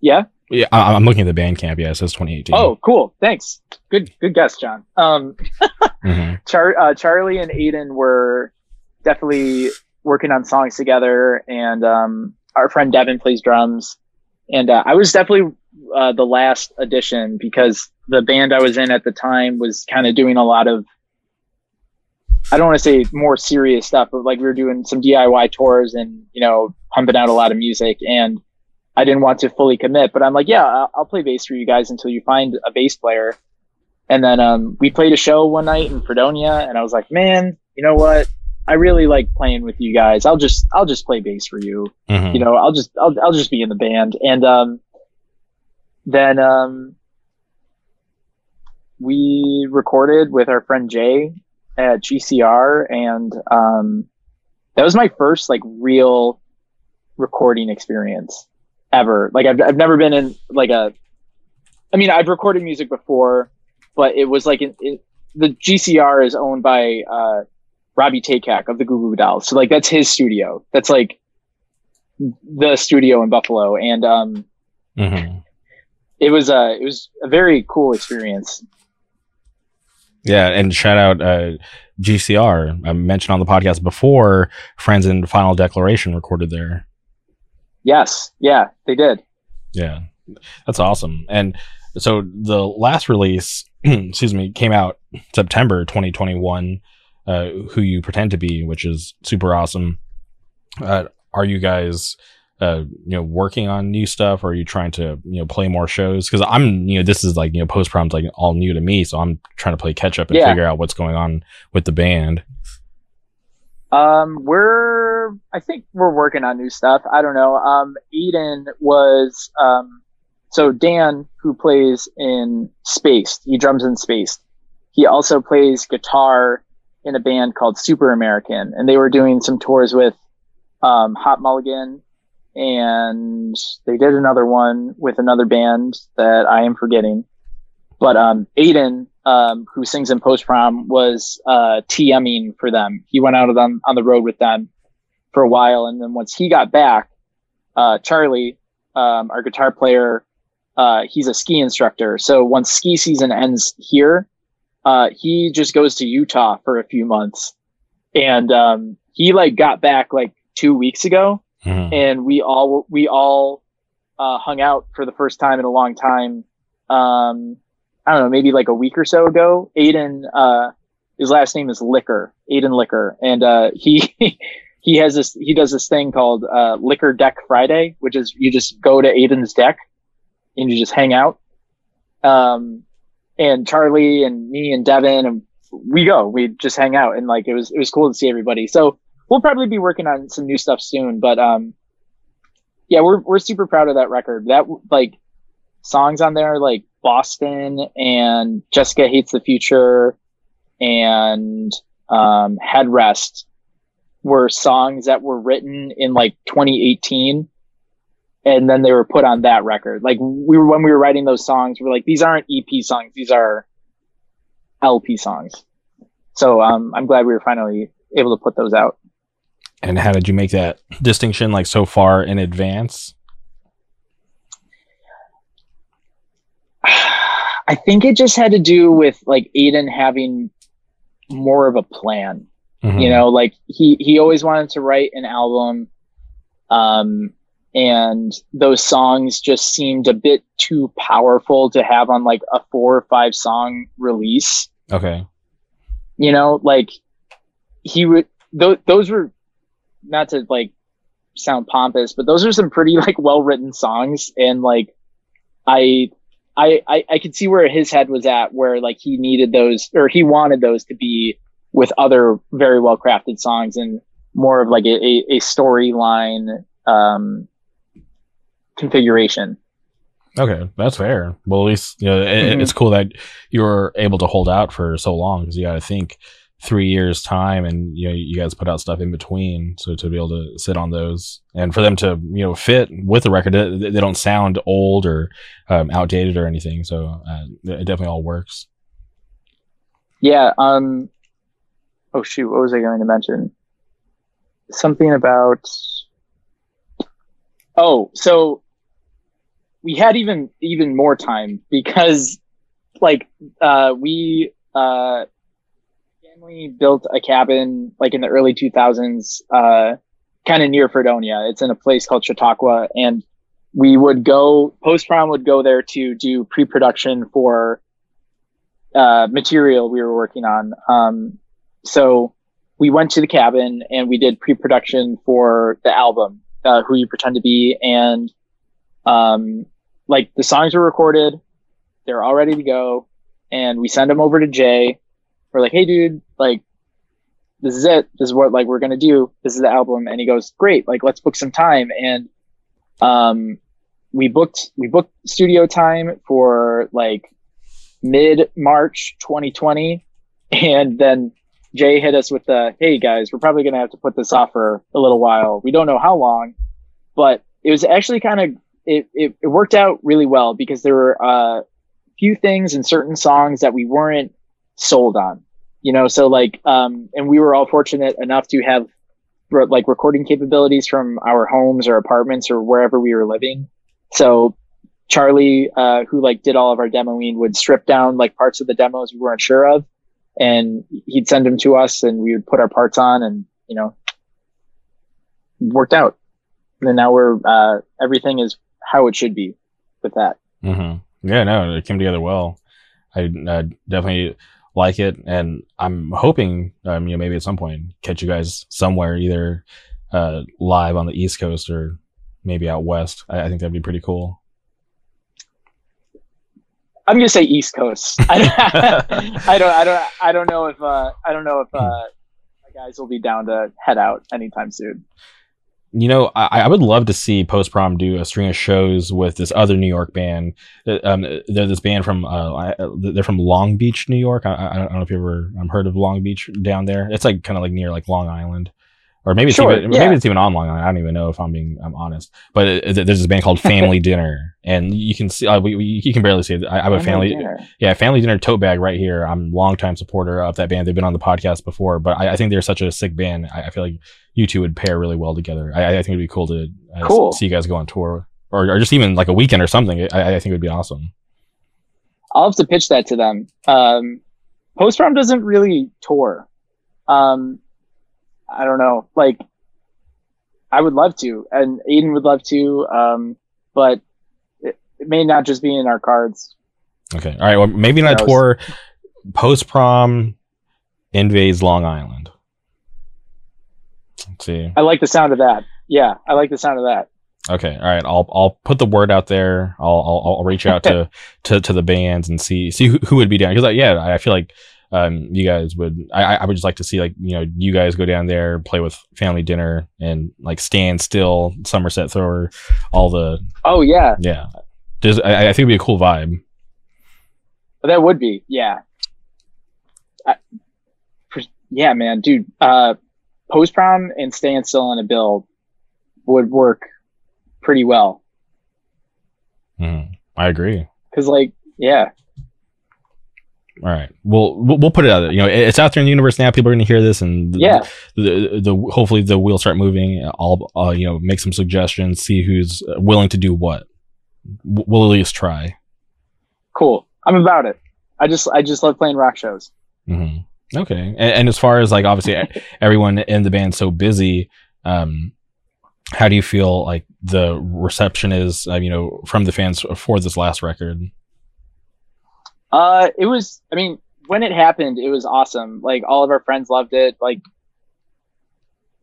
yeah yeah. I, I'm looking at the Bandcamp. Yeah, it says 2018. Oh, cool. Thanks. Good, good guess, John. Um, Mhm. Char- uh, Charlie and Aiden were definitely working on songs together, and um, our friend Devin plays drums. And uh, I was definitely uh, the last addition because the band I was in at the time was kind of doing a lot of. I don't want to say more serious stuff, but like we were doing some DIY tours and you know pumping out a lot of music, and I didn't want to fully commit. But I'm like, yeah, I'll, I'll play bass for you guys until you find a bass player. And then um, we played a show one night in Fredonia, and I was like, man, you know what? I really like playing with you guys. I'll just I'll just play bass for you. Mhm. You know, I'll just I'll I'll just be in the band. And um, then um, we recorded with our friend Jay at GCR, and um, that was my first like real recording experience ever. Like I've I've never been in like a. I mean, I've recorded music before, but it was like in, in, the GCR is owned by uh, Robby Takac of the Goo Goo Dolls. So like that's his studio. That's like the studio in Buffalo, and um, Mhm. it was a it was a very cool experience. Yeah, and shout out uh, GCR. I mentioned on the podcast before, Friends in Final Declaration recorded there. Yes, yeah, they did. Yeah, that's awesome. And so the last release, excuse me, came out September 2021. Uh, Who you pretend to be, which is super awesome. Uh, are you guys, uh, you know, working on new stuff? Or are you trying to, you know, play more shows? Because I'm, you know, this is like, you know, post prom's like all new to me, so I'm trying to play catch up and Yeah. figure out what's going on with the band. Um, we're I think we're working on new stuff. I don't know. Um, Eden was um, so Dan who plays in Spaced. He drums in Spaced. He also plays guitar in a band called Super American, and they were doing some tours with um, Hot Mulligan, and they did another one with another band that I am forgetting. But um, Aiden, um, who sings in Post Prom, was uh, TMing for them. He went out of them on the road with them for a while, and then once he got back, uh, Charlie, um, our guitar player, uh, he's a ski instructor. So once ski season ends here, uh, he just goes to Utah for a few months, and um, he like got back like two weeks ago, Mhm. and we all we all uh, hung out for the first time in a long time. Um, I don't know, maybe like a week or so ago. Aiden, uh, his last name is Liquor, Aiden Liquor, and uh, he he has this he does this thing called uh, Liquor Deck Friday, which is you just go to Aiden's deck and you just hang out. Um, and Charlie and me and Devin and we go, we just hang out, and like it was it was cool to see everybody. So we'll probably be working on some new stuff soon, but um, yeah, we're we're super proud of that record. That like songs on there like Boston and Jessica Hates the Future and um, Headrest were songs that were written in like 2018 and then they were put on that record. Like we were when we were writing those songs, we are like these aren't EP songs, these are LP songs. So um, I'm glad we were finally able to put those out. And how did you make that distinction like so far in advance? I think it just had to do with like Aiden having more of a plan. Mhm. You know, like he he always wanted to write an album, um, and those songs just seemed a bit too powerful to have on like a four or five song release. Okay. You know, like he would th- those were not to like sound pompous, but those are some pretty like well written songs, and like I. I, I, I could see where his head was at, where like he needed those, or he wanted those to be with other very well crafted songs and more of like a, a, a storyline um, configuration. Okay, that's fair. Well, at least you know it, Mhm. it's cool that you were able to hold out for so long because you got to think three years time, and you know you guys put out stuff in between, so to be able to sit on those and for them to you know fit with the record, they, don't sound old or um, outdated or anything. So uh, it definitely all works. Yeah. Um. Oh shoot! What was I going to mention? Something about. Oh, so we had even even more time because, like, uh, we uh, family built a cabin like in the early two thousands, uh, kind of near Fredonia. It's in a place called Chautauqua, and we would go post prom would go there to do pre production for uh, material we were working on. Um, so we went to the cabin and we did pre-production for the album, uh, "Who You Pretend to Be," and um, like the songs were recorded, they're all ready to go, and we send them over to Jay. We're like, "Hey, dude, like." This is it. This is what like we're gonna do. This is the album, and he goes, "Great! Like let's book some time." And um, we booked we booked studio time for like mid March 2020. And then Jay hit us with the, hey guys, we're probably to have to put this off for a little while. We don't know how long, but it was actually kind of, it, it, it worked out really well because there were a few things in certain songs that we weren't sold on, you know? So like, um, and we were all fortunate enough to have re- like recording capabilities from our homes or apartments or wherever we were living. So Charlie, uh, who like did all of our demoing, would strip down like parts of the demos we weren't sure of, and he'd send them to us, and we would put our parts on, and you know, worked out. And now we're uh, everything is how it should be with that. Mm-hmm. Yeah, no, it came together well. I uh, definitely like it, and I'm hoping, um, you know, maybe at some point catch you guys somewhere, either uh, live on the East Coast or maybe out west. I, I think that'd be pretty cool. I'm gonna say East Coast. I, I don't, I don't, I don't know if, uh, I don't know if uh, my guys will be down to head out anytime soon. You know, I, I would love to see Post Prom do a string of shows with this other New York band. Uh, Um, they're this band from uh, they're from Long Beach, New York. I, I don't know if you ever um, heard of Long Beach down there. It's like kind of like near like Long Island, or maybe it's Sure, even yeah. maybe it's even on Long Island. I don't even know if I'm being I'm honest. But it, it- there's this band called Family Dinner, and you can see uh, we, we, you can barely see it. I, I have a family dinner. yeah, Family Dinner tote bag right here. I'm a longtime supporter of that band. They've been on the podcast before, but I, I think they're such a sick band. I, I feel like you two would pair really well together. I, I think it'd be cool to uh, Cool. see you guys go on tour or, or just even like a weekend or something. I, I think it would be awesome. I'll have to pitch that to them. Um, Post Prom doesn't really tour. Um, I don't know. Like, I would love to, and Aiden would love to, um, but it, it may not just be in our cards. Okay. All right. Well, maybe not tour. Post prom invades Long Island. Let's see. I like the sound of that. Yeah, I like the sound of that. Okay, all right. I'll I'll put the word out there. I'll I'll, I'll reach out to, to to the bands and see see who, who would be down because like, yeah, I feel like um you guys would I I would just like to see like you know you guys go down there play with family dinner and like stand still Somerset Thrower all the Oh yeah, yeah. Just I, I think it'd be a cool vibe. that would be. Yeah. I, for- yeah, man, dude. Uh, Post Prom and Staying Still on a Bill would work pretty well. Mhm. I agree. Cause like, yeah, All right. Well, we'll put it out there. You know, it's out there in the universe now. People are going to hear this, and the, yeah. the, the hopefully the wheels start moving. I'll uh, you know make some suggestions, see who's uh, willing to do what. We'll at least try. cool. I'm about it. I just I just love playing rock shows. hmm Okay. And, and as far as like obviously everyone in the band's so busy, um, how do you feel like the reception is? Uh, you know, from the fans for this last record. Uh, it was. I mean, when it happened, it was awesome. Like all of our friends loved it. Like,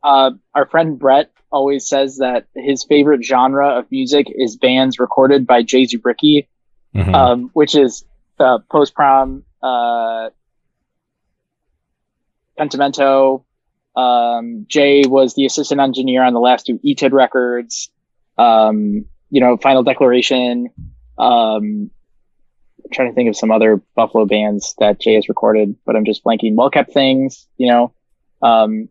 uh, our friend Brett always says that his favorite genre of music is bands recorded by Jay Zubricky, Mhm. um, which is uh, post prom, uh, Pentimento. Um, Jay was the assistant engineer on the last two ETID records. Um, you know, Final Declaration. Um, trying to think of some other Buffalo bands that Jay has recorded, but I'm just blanking. Well kept things, you know. Um,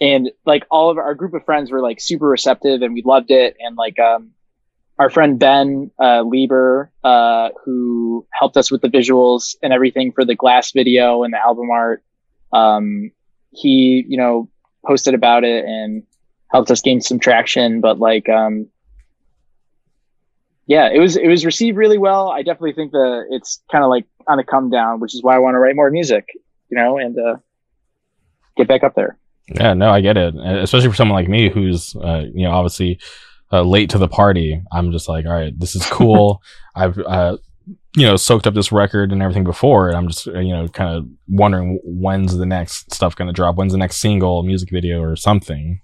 and like all of our group of friends were like super receptive and we loved it. And like, um, our friend Ben, uh, Lieber, uh, who helped us with the visuals and everything for the glass video and the album art. Um, he, you know, posted about it and helped us gain some traction, but like, um, yeah, it was it was received really well. I definitely think that it's kind of like on a come down, which is why I want to write more music, you know, and uh, get back up there. Yeah, no, I get it. Especially for someone like me who's, uh, you know, obviously uh, late to the party. I'm just like, all right, this is cool. I've, uh, you know, soaked up this record and everything before, and I'm just, uh, you know, kind of wondering when's the next stuff going to drop? When's the next single, music video, or something?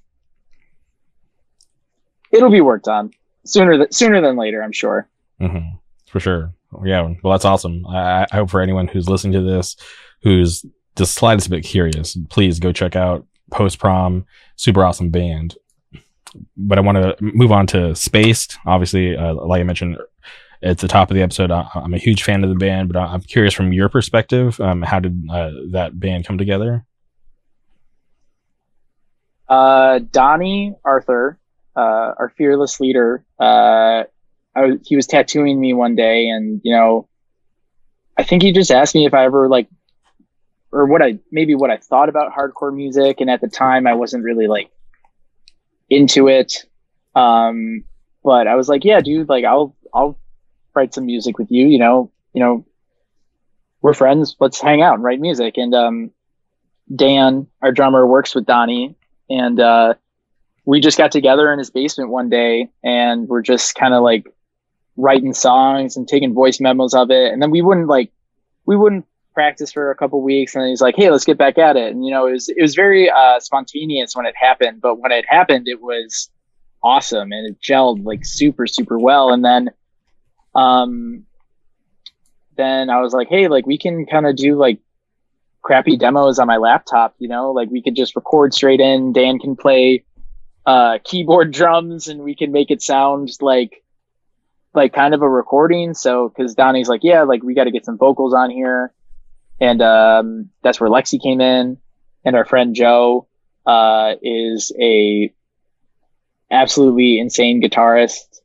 It'll be worked on sooner than sooner than later, I'm sure. hmm For sure. Yeah. Well, that's awesome. I, I hope for anyone who's listening to this, who's the slightest bit curious, please go check out Post Prom. Super awesome band. But I want to move on to Spaced. Obviously, uh, like I mentioned at the top of the episode, I, I'm a huge fan of the band, but I- I'm curious from your perspective, um, how did uh, that band come together? Uh, Donnie Arthur, uh, our fearless leader, uh, was, he was tattooing me one day, and you know, I think he just asked me if I ever like, or what I maybe what I thought about hardcore music, and at the time I wasn't really like into it. Um, but I was like, yeah, dude, like I'll I'll write some music with you. You know, you know, we're friends. Let's hang out and write music. And um, Dan, our drummer, works with Donnie, and uh, we just got together in his basement one day, and we're just kind of like writing songs and taking voice memos of it. And then we wouldn't like we wouldn't practice for a couple weeks, and he's like, "Hey, let's get back at it." And you know, it was it was very uh, spontaneous when it happened, but when it happened, it was awesome and it gelled like super super well. And then, um, then I was like, "Hey, like we can kind of do like crappy demos on my laptop, you know, like we could just record straight in. Dan can play uh, keyboard drums and we can make it sound like like kind of a recording. So because Donnie's like, yeah, like we got to get some vocals on here, and um, that's where Lexi came in, and our friend Joe uh, is a absolutely insane guitarist.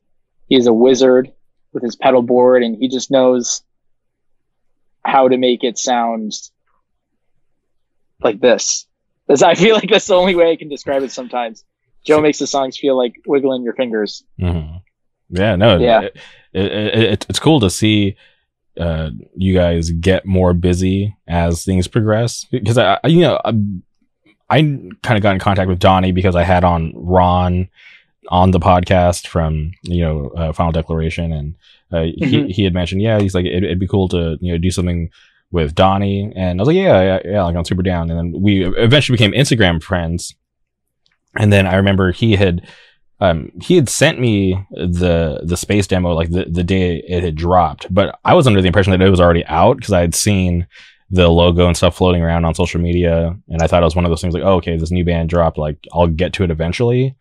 He is a wizard with his pedal board, and he just knows how to make it sound like this. As I feel like that's the only way I can describe it sometimes. Joe makes the songs feel like wiggling your fingers. Mm-hmm. Yeah, no, Yeah. It, it, it, it's cool to see uh, you guys get more busy as things progress because I, I- you know, I, I kind of got in contact with Donnie because I had on Ron on the podcast from you know uh, Final Declaration, and uh, he Mhm. he had mentioned, yeah, he's like it, it'd be cool to you know do something with Donnie, and I was like, yeah, yeah, yeah, like I'm super down, and then we eventually became Instagram friends, and then I remember he had um, he had sent me the the space demo like the, the day it had dropped, but I was under the impression that it was already out because I had seen the logo and stuff floating around on social media, and I thought it was one of those things like, oh, okay, this new band dropped, like I'll get to it eventually.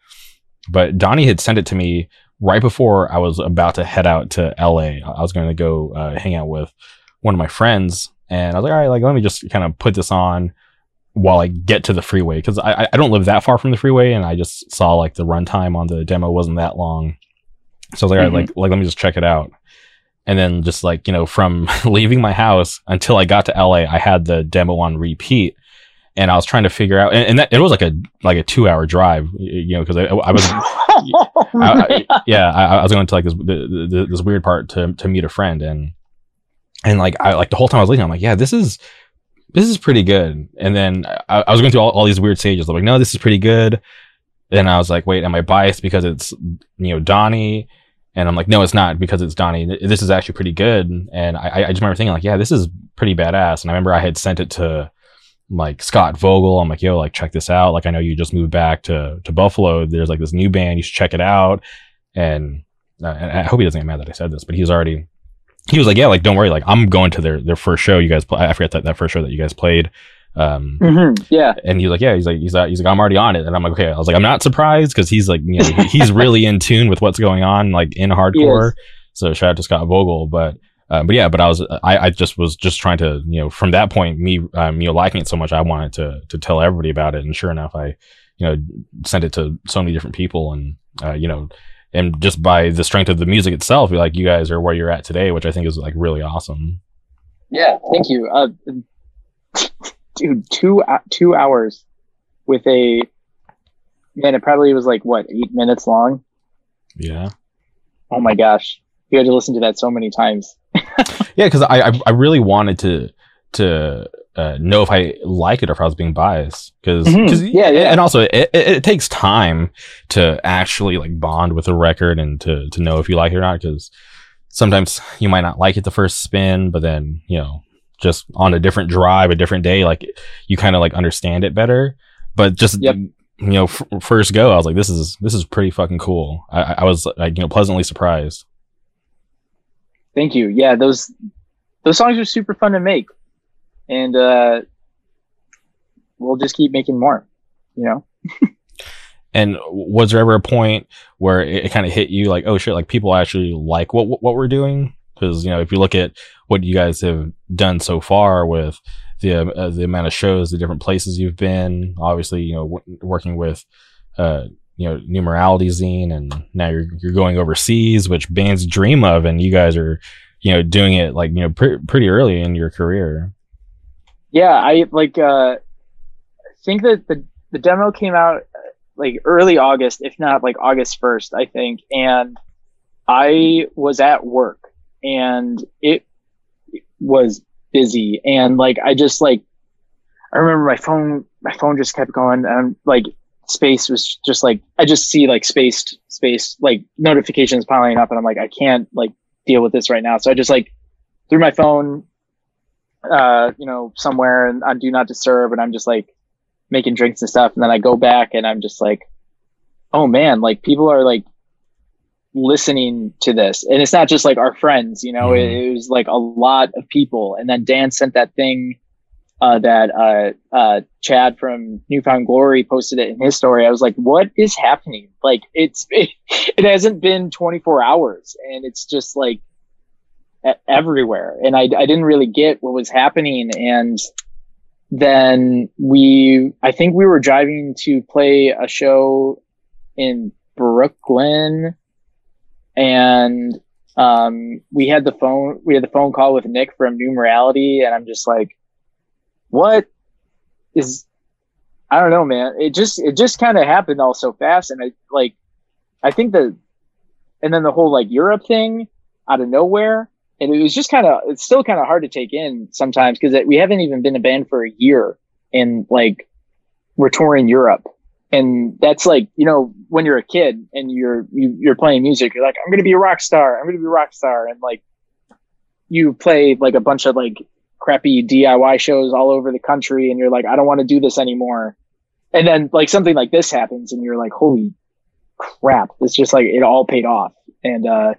But Donnie had sent it to me right before I was about to head out to LA. I was going to go uh, hang out with one of my friends, and I was like, all right, like let me just kind of put this on while I get to the freeway because I I don't live that far from the freeway, and I just saw like the runtime on the demo wasn't that long, so I was like, right, Mhm. like like let me just check it out. And then just like you know, from leaving my house until I got to LA, I had the demo on repeat, and I was trying to figure out, and, and that it was like a like a two hour drive, you know, because I, I was Oh, I- I- yeah, I, I was going to like this the, the, this weird part to to meet a friend and and like I like the whole time I was leaving, I'm like, yeah, this is this is pretty good. And then I, I was going through all, all these weird stages. I'm like, no, this is pretty good. Then I was like, wait, am I biased because it's you know Donnie? And I'm like, no, it's not because it's Donnie. This is actually pretty good. And I, I just remember thinking like, yeah, this is pretty badass. And I remember I had sent it to like Scott Vogel. I'm like, yo, like check this out. Like I know you just moved back to to Buffalo. There's like this new band. You should check it out. And, uh, and I hope he doesn't get mad that I said this, but he's already he was like, yeah, like don't worry, like I'm going to their their first show. You guys, play, I forget that that first show that you guys played. Um, Mhm, Yeah. and he's like, yeah, he's like, he's like, he's like, I'm already on it, and I'm like, okay. I was like, I'm not surprised because he's like, you know, he's really in tune with what's going on, like in hardcore. So shout out to Scott Vogel, but. Uh, but yeah, but I was I, I just was just trying to you know from that point me um, you know liking it so much I wanted to to tell everybody about it and sure enough I you know sent it to so many different people and uh, you know and just by the strength of the music itself like you guys are where you're at today which I think is like really awesome. Yeah. Thank you. Uh, dude, two hou- two hours with a man. It probably was like what eight minutes long. Yeah. Oh my gosh, you had to listen to that so many times. Yeah, because I, I I really wanted to to uh, know if I like it or if I was being biased. Because Mhm. Yeah, yeah. and also it, it, it takes time to actually like bond with a record and to to know if you like it or not. Because sometimes you might not like it the first spin, but then you know just on a different drive, a different day, like you kind of like understand it better. But just Yep. you know, f- first go, I was like, this is this is pretty fucking cool. I, I- I was like, you know, pleasantly surprised. Thank you. Yeah, those those songs are super fun to make, and uh, we'll just keep making more. You know. And was there ever a point where it, it kind of hit you like, oh shit, like people actually like what what, we're doing? Because you know, if you look at what you guys have done so far with the uh, the amount of shows, the different places you've been, obviously, you know, w- working with uh, you know, New Morality zine, and now you're you're going overseas, which bands dream of, and you guys are, you know, doing it like you know pre- pretty early in your career. Yeah, I like. Uh, think that the the demo came out uh, like early August, if not like August first, I think. And I was at work and it was busy and like I just like I remember my phone my phone just kept going and like space was just like I just see like spaced space like notifications piling up and I'm like I can't like deal with this right now. So I just like threw my phone uh you know somewhere and on do not disturb and I'm just like making drinks and stuff and then I go back and I'm just like oh man like people are like listening to this and it's not just like our friends you know Mhm. it, it was like a lot of people and then Dan sent that thing uh, that uh, uh, Chad from New Found Glory posted it in his story. I was like, "What is happening? Like, it's it, it hasn't been 24 hours, and it's just like everywhere." And I I didn't really get what was happening, and then we I think we were driving to play a show in Brooklyn, and um, we had the phone we had the phone call with Nick from New Morality, and I'm just like what is I don't know, man. It just it just kind of happened all so fast, and I like I think the and then the whole like Europe thing out of nowhere, and it was just kind of it's still kind of hard to take in sometimes because we haven't even been a band for a year, and like we're touring Europe, and that's like you know when you're a kid and you're you, you're playing music, you're like I'm gonna be a rock star, I'm gonna be a rock star, and like you play like a bunch of like crappy DIY shows all over the country and you're like, I don't want to do this anymore. And then like something like this happens and you're like, holy crap. It's just like it all paid off. And uh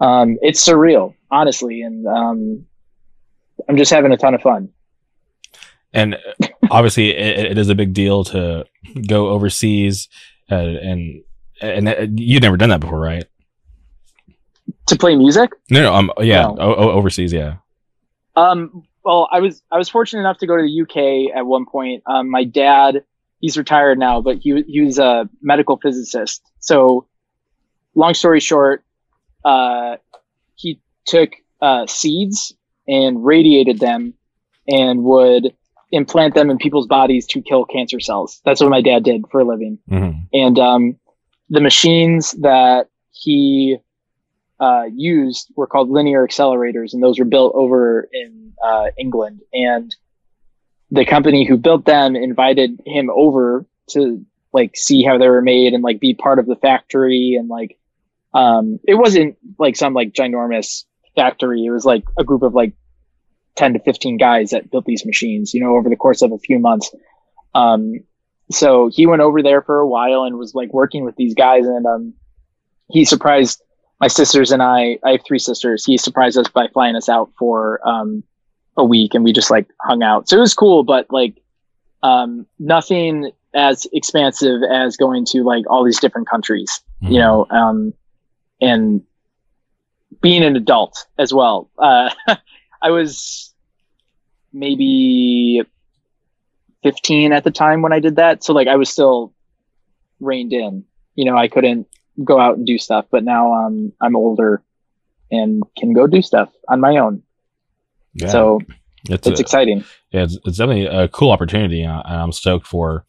um it's surreal, honestly. And um I'm just having a ton of fun. and uh, obviously it, it is a big deal to go overseas uh, and and uh, you've never done that before right To play music? no no um yeah No. o- o- overseas yeah Um, well, I was I was fortunate enough to go to the UK at one point. Um, my dad, he's retired now, but he he was a medical physicist. So, long story short, uh, he took uh, seeds and radiated them, and would implant them in people's bodies to kill cancer cells. That's what my dad did for a living hmm and um, the machines that he uh, used were called linear accelerators, and those were built over in uh, England. And the company who built them invited him over to like see how they were made and like be part of the factory and like um, it wasn't like some like ginormous factory. It was like a group of like ten to fifteen guys that built these machines, you know, over the course of a few months. Um, so he went over there for a while and was like working with these guys and um he surprised my sisters and I I have three sisters. He surprised us by flying us out for um a week and we just like hung out. So it was cool, but like um nothing as expansive as going to like all these different countries, Mm-hmm. you know, um and being an adult as well. Uh I was maybe 15 at the time when I did that. So like I was still reined in. You know, I couldn't go out and do stuff, but now um I'm older and can go do stuff on my own. yeah So it's, it's a- exciting. yeah, it's, it's definitely a cool opportunity, and I'm stoked for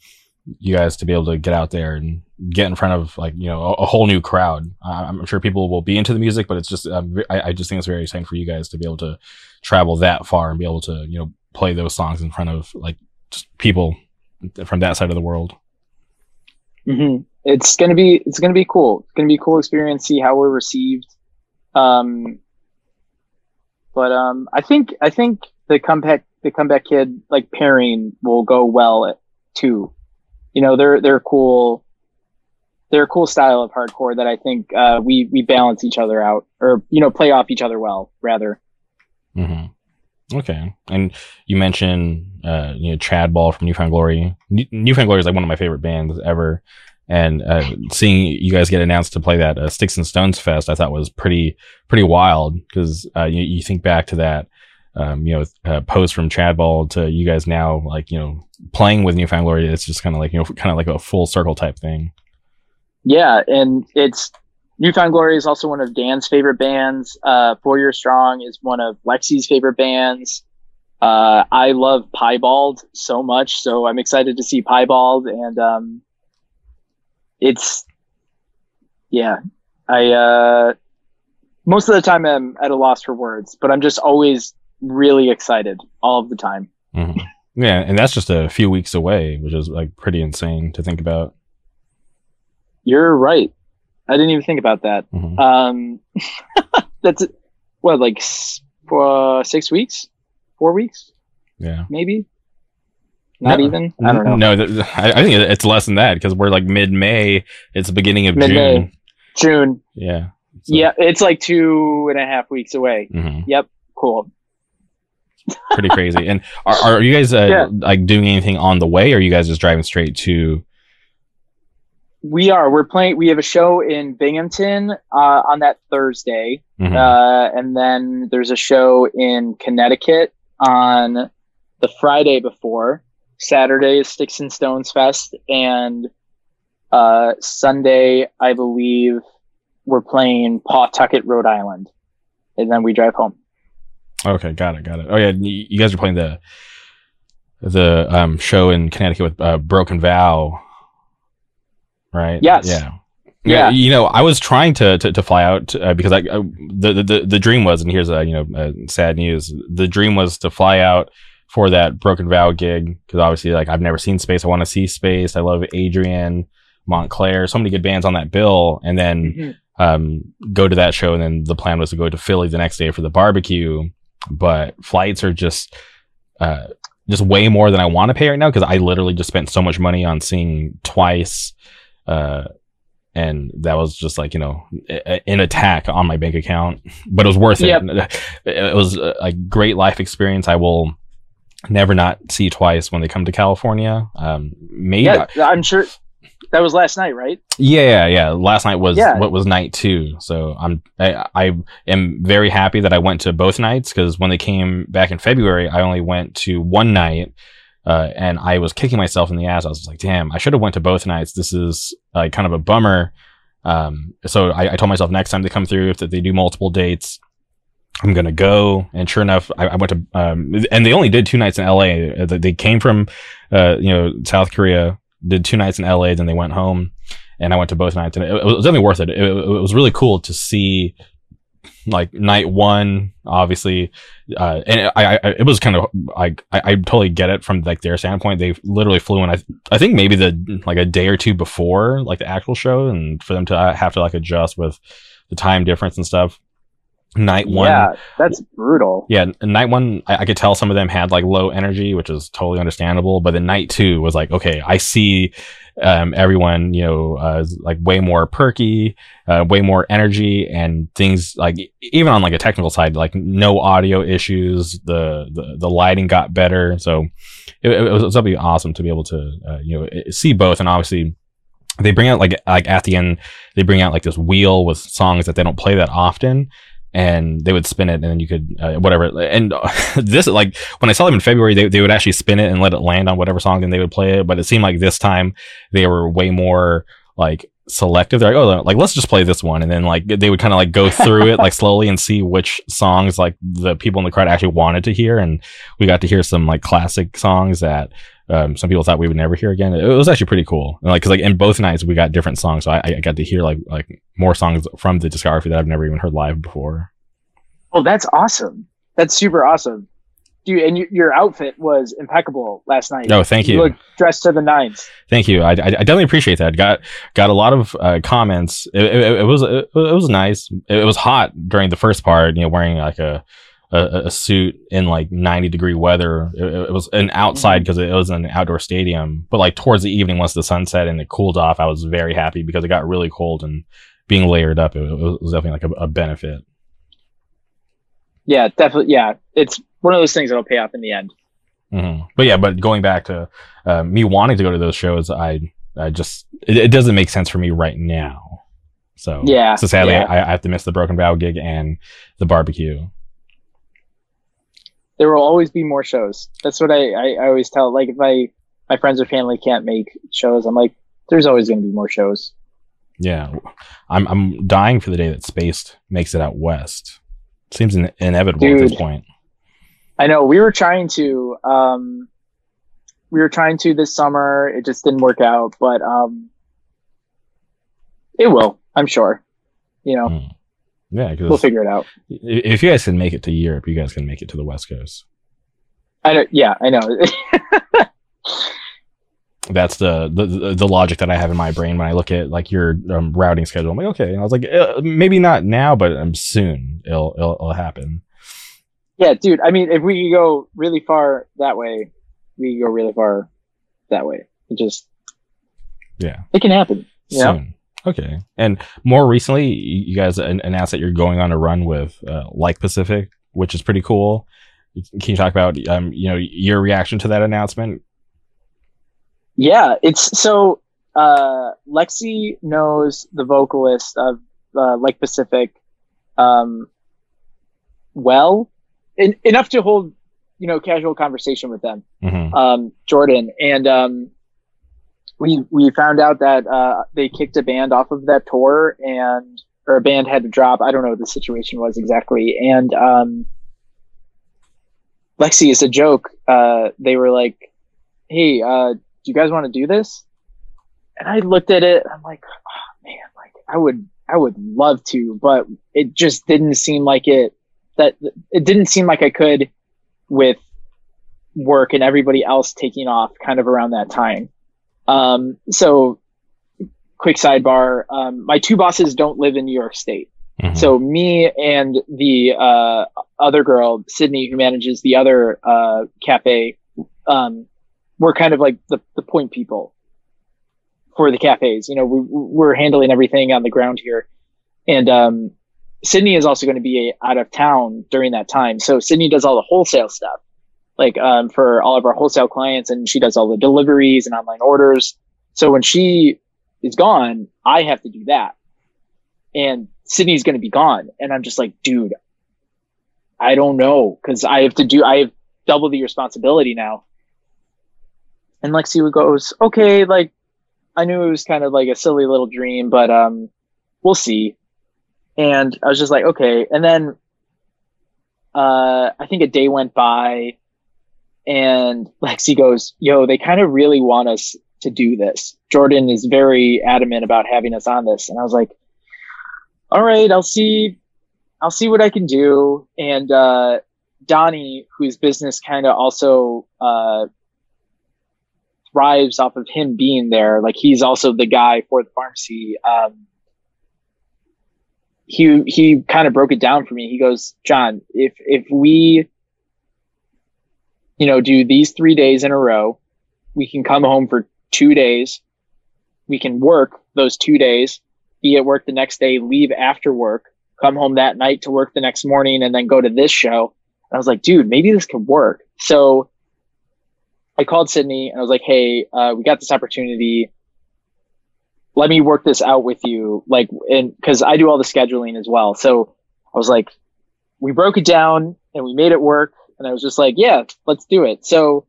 you guys to be able to get out there and get in front of like you know a, a whole new crowd. I'm sure people will be into the music, but it's just um, I, I just think it's very exciting for you guys to be able to travel that far and be able to you know play those songs in front of like just people from that side of the world. hmm It's gonna be it's gonna be cool. It's gonna be a cool experience. See how we're received. Um, but um, I think I think the comeback the comeback kid like pairing will go well too. You know, they're they're cool. They're a cool style of hardcore that I think uh, we we balance each other out, or you know, play off each other well, rather. hmm Okay, and you mentioned uh, you know Chad Ball from New Found Glory. New- Newfound Glory is like one of my favorite bands ever, and uh, seeing you guys get announced to play that uh, Sticks and Stones Fest, I thought was pretty pretty wild because uh, you, you think back to that. Um, you know, uh, post from Chad Ball to you guys now, like you know, playing with New Found Glory. It's just kind of like you know, kind of like a full circle type thing. Yeah, and it's New Found Glory is also one of Dan's favorite bands. Uh, Four Year Strong is one of Lexi's favorite bands. Uh, I love Piebald so much, so I'm excited to see Piebald, and um, it's yeah, I uh, most of the time I'm at a loss for words, but I'm just always really excited all of the time. Mhm. Yeah, and that's just a few weeks away, which is like pretty insane to think about. You're right. I didn't even think about that. Mhm. Um, that's what, like uh, six weeks, four weeks, Yeah. maybe. Not No. even. I don't know. No, th- I, I think it's less than that because we're like mid May. It's the beginning of Mid-May. June. June. Yeah. So- Yeah, it's like two and a half weeks away. mhm. Yep. Cool. Pretty crazy. And are, are you guys uh, Yeah. like doing anything on the way, or are you guys just driving straight to? We are. We're playing. We have a show in Binghamton uh, on that Thursday, Mhm. uh, and then there's a show in Connecticut on the Friday before. Saturday is Sticks and Stones Fest, and uh, Sunday, I believe, we're playing Pawtucket, Rhode Island, and then we drive home. Okay, got it, got it. Oh yeah, you guys are playing the the um show in Connecticut with uh, Broken Vow, right? Yes. Yeah. Yeah. you know, I was trying to to, to fly out uh, because I uh, the, the the dream was, and here's a you know uh, sad news. The dream was to fly out for that Broken Vow gig because obviously, like I've never seen Spaced. I want to see Spaced. I love Adrian Montclair. So many good bands on that bill, and then um, go to that show, and then the plan was to go to Philly the next day for the barbecue. But flights are just uh, just way more than I want to pay right now because I literally just spent so much money on seeing twice, uh, and that was just like you know an attack on my bank account. But it was worth Yep. it. It was a great life experience. I will never not see twice when they come to California. Um, maybe Yeah, I'm sure that was last night, right? yeah, yeah, yeah. Last night was Yeah. what was night two, so I'm I, I am very happy that I went to both nights because when they came back in February, I only went to one night, uh, and I was kicking myself in the ass. I was like, damn, I should have went to both nights. This is like kind of a bummer. Um, so I, I told myself next time they come through, if they do multiple dates, I'm gonna go. And sure enough, I, I went to um, and they only did two nights in L.A. Uh, They came from uh, you know South Korea, did two nights in L.A. Then they went home and I went to both nights, and it, it was definitely worth. It, it. it was really cool to see, like night one, obviously, uh, and I, I, it was kind of like I, I totally get it from like their standpoint. They literally flew in. I, I think maybe the like a day or two before like the actual show, and for them to uh, have to like adjust with the time difference and stuff. Night one, Yeah, that's brutal. yeah, night one, I, I could tell some of them had like low energy, which is totally understandable. But then night two was like, okay, I see um, everyone, you know, uh, is, like way more perky, uh, way more energy, and things like even on like a technical side, like no audio issues. The the, the lighting got better, so it, it was something awesome to be able to uh, you know see both, and obviously. They bring out like like at the end, they bring out like this wheel with songs that they don't play that often, and they would spin it and then you could uh, whatever. And this like when i saw them in february they, they would actually spin it and let it land on whatever song and they would play it. But it seemed like this time they were way more like selective they're like oh like let's just play this one and then like they would kind of like go through it like slowly and see which songs like the people in the crowd actually wanted to hear and we got to hear some like classic songs that um, some people thought we would never hear again. It was actually pretty cool. And, like, cause like in both nights we got different songs, so I, I got to hear like like more songs from the discography that I've never even heard live before. Oh, that's awesome. That's super awesome. Dude, and y- your outfit was impeccable last night. No, thank you. looked dressed to the nines. Thank you. I, I, I definitely appreciate that. Got got a lot of uh, comments. It, it, it was it, was nice. It, it was hot during the first part. You know, wearing like a a, a suit in like 90 degree weather. It, it was an outside because it was an outdoor stadium. But like towards the evening, once the sun set and it cooled off, I was very happy because it got really cold and being layered up, it, was definitely like a, a benefit. Yeah, definitely. Yeah, it's one of those things that'll pay off in the end. hmm But yeah, but going back to uh, me wanting to go to those shows, I I just it, it doesn't make sense for me right now. So Yeah, so sadly, yeah. I, I have to miss the Broken Vow gig and the barbecue. There will always be more shows. That's what I, I, I always tell. Like if I my friends or family can't make shows, I'm like, there's always going to be more shows. Yeah, I'm I'm dying for the day that Spaced makes it out west. Seems in, inevitable at this point. I know we were trying to, um, we were trying to this summer. It just didn't work out, but um, it will. I'm sure. You know. Mm. Yeah, We'll figure it out. if you guys can make it to Europe, you guys can make it to the West Coast. I don't, yeah, I know. That's the, the the logic that I have in my brain when I look at like your um, routing schedule. I'm like, okay. And I was like, uh, maybe not now, but um, soon it'll, it'll it'll happen. Yeah, dude. I mean, if we could go really far that way, we could go really far that way. It just, Yeah. it can happen. Know? Okay. And more recently, you you guys announced that you're going on a run with uh, Like Pacific, which is pretty cool. Can you talk about um you know your reaction to that announcement? Yeah, it's so uh Lexi knows the vocalist of uh, Like Pacific um well en- enough to hold you know casual conversation with them hmm um Jordan and um we we found out that uh they kicked a band off of that tour and or a band had to drop I don't know what the situation was exactly and um Lexi is a joke uh they were like hey uh do you guys want to do this? And I looked at it. I'm like, oh, man, like I would, I would love to, but it just didn't seem like it. That it didn't seem like I could, with work and everybody else taking off kind of around that time. Um, so, quick sidebar: um, my two bosses don't live in New York State. Mm-hmm. So me and the uh, other girl, Sydney, who manages the other uh, cafe, um, we're kind of like the, the point people for the cafes. You know, we, we're handling everything on the ground here. And um, Sydney is also going to be out of town during that time. So Sydney does all the wholesale stuff, like um, for all of our wholesale clients, and she does all the deliveries and online orders. So when she is gone, I have to do that. And Sydney's going to be gone. And I'm just like, dude, I don't know. Cause I have to do, I have double the responsibility now. And Lexi goes, okay, like, I knew it was kind of like a silly little dream, but, um, we'll see. And I was just like, okay. And then, uh, I think a day went by and Lexi goes, yo, they kind of really want us to do this. Jordan is very adamant about having us on this. And I was like, all right, I'll see, I'll see what I can do. And, uh, Donnie, whose business kind of also, uh, thrives off of him being there. Like he's also the guy for the pharmacy. Um, he he kind of broke it down for me. He goes, John, if if we, you know, do these three days in a row, we can come home for two days. We can work those two days, be at work the next day, leave after work, come home that night to work the next morning, and then go to this show. And I was like, dude, maybe this could work. So I called Sydney and I was like, hey, uh, we got this opportunity. Let me work this out with you. Like, and cause I do all the scheduling as well. So I was like, we broke it down and we made it work. And I was just like, yeah, let's do it. So,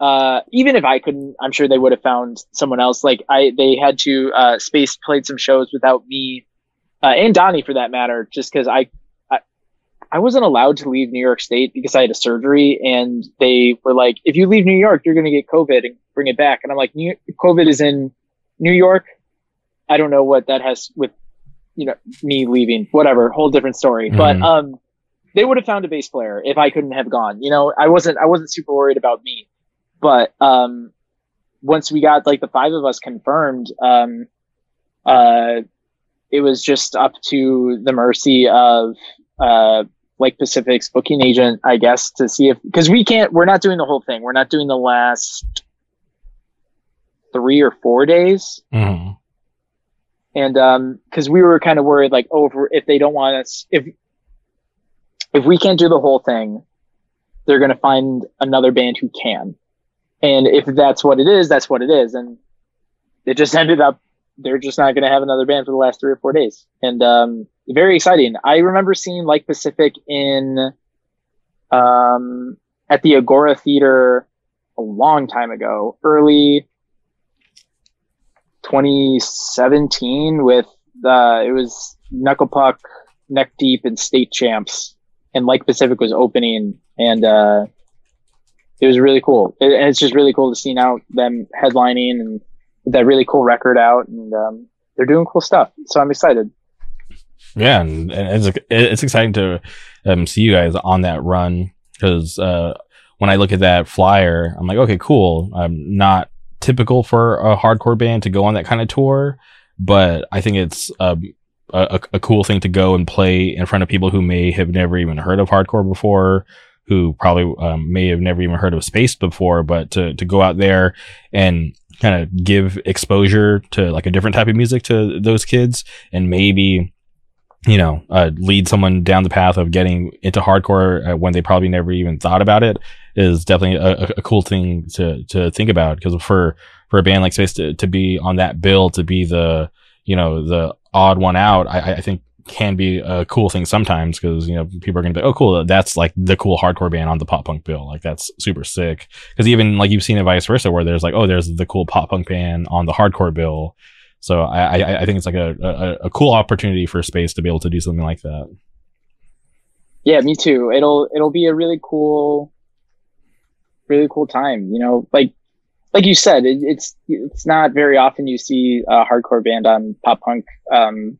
uh, even if I couldn't, I'm sure they would have found someone else. Like I, they had to, uh, space played some shows without me, uh, and Donnie for that matter, just cause I, I wasn't allowed to leave New York State because I had a surgery, and they were like, "If you leave New York, you're going to get COVID and bring it back." And I'm like, "COVID is in New York. I don't know what that has with, you know, me leaving. Whatever, whole different story." But Mhm. um, they would have found a bass player if I couldn't have gone. You know, I wasn't I wasn't super worried about me, but um, once we got like the five of us confirmed, um, uh, it was just up to the mercy of uh like Pacific's booking agent, I guess, to see if because we can't we're not doing the whole thing. We're not doing the last three or four days. Mhm. And um because we were kind of worried like, oh, if, if they don't want us if if we can't do the whole thing, they're gonna find another band who can. And if that's what it is, that's what it is. And it just ended up they're just not gonna have another band for the last three or four days. And um very exciting. I remember seeing Like Pacific in um at the Agora Theater a long time ago, early 2017 with uh it was Knuckle Puck, Neck Deep and State Champs and Like Pacific was opening and uh it was really cool. It, and it's just really cool to see now them headlining and that really cool record out and um they're doing cool stuff. So I'm excited. Yeah, and, and it's it's exciting to um, see you guys on that run because uh, when I look at that flyer, I'm like, okay, cool. I'm not typical for a hardcore band to go on that kind of tour, but I think it's a, a cool thing to go and play in front of people who may have never even heard of hardcore before, who probably um, may have never even heard of Spaced before, but to to go out there and kind of give exposure to like a different type of music to those kids and maybe you know uh, lead someone down the path of getting into hardcore uh, when they probably never even thought about it is definitely a, a cool thing to to think about. Because for for a band like Spaced to, to be on that bill to be the you know the odd one out I, I think can be a cool thing sometimes because you know people are gonna be oh cool that's like the cool hardcore band on the pop punk bill. Like that's super sick. Because even like you've seen it vice versa where there's like oh there's the cool pop punk band on the hardcore bill so I I, I think it's like a, a, a cool opportunity for Spaced to be able to do something like that. Yeah, me too. It'll it'll be a really cool, really cool time. You know, like like you said, it, it's it's not very often you see a hardcore band on pop punk um,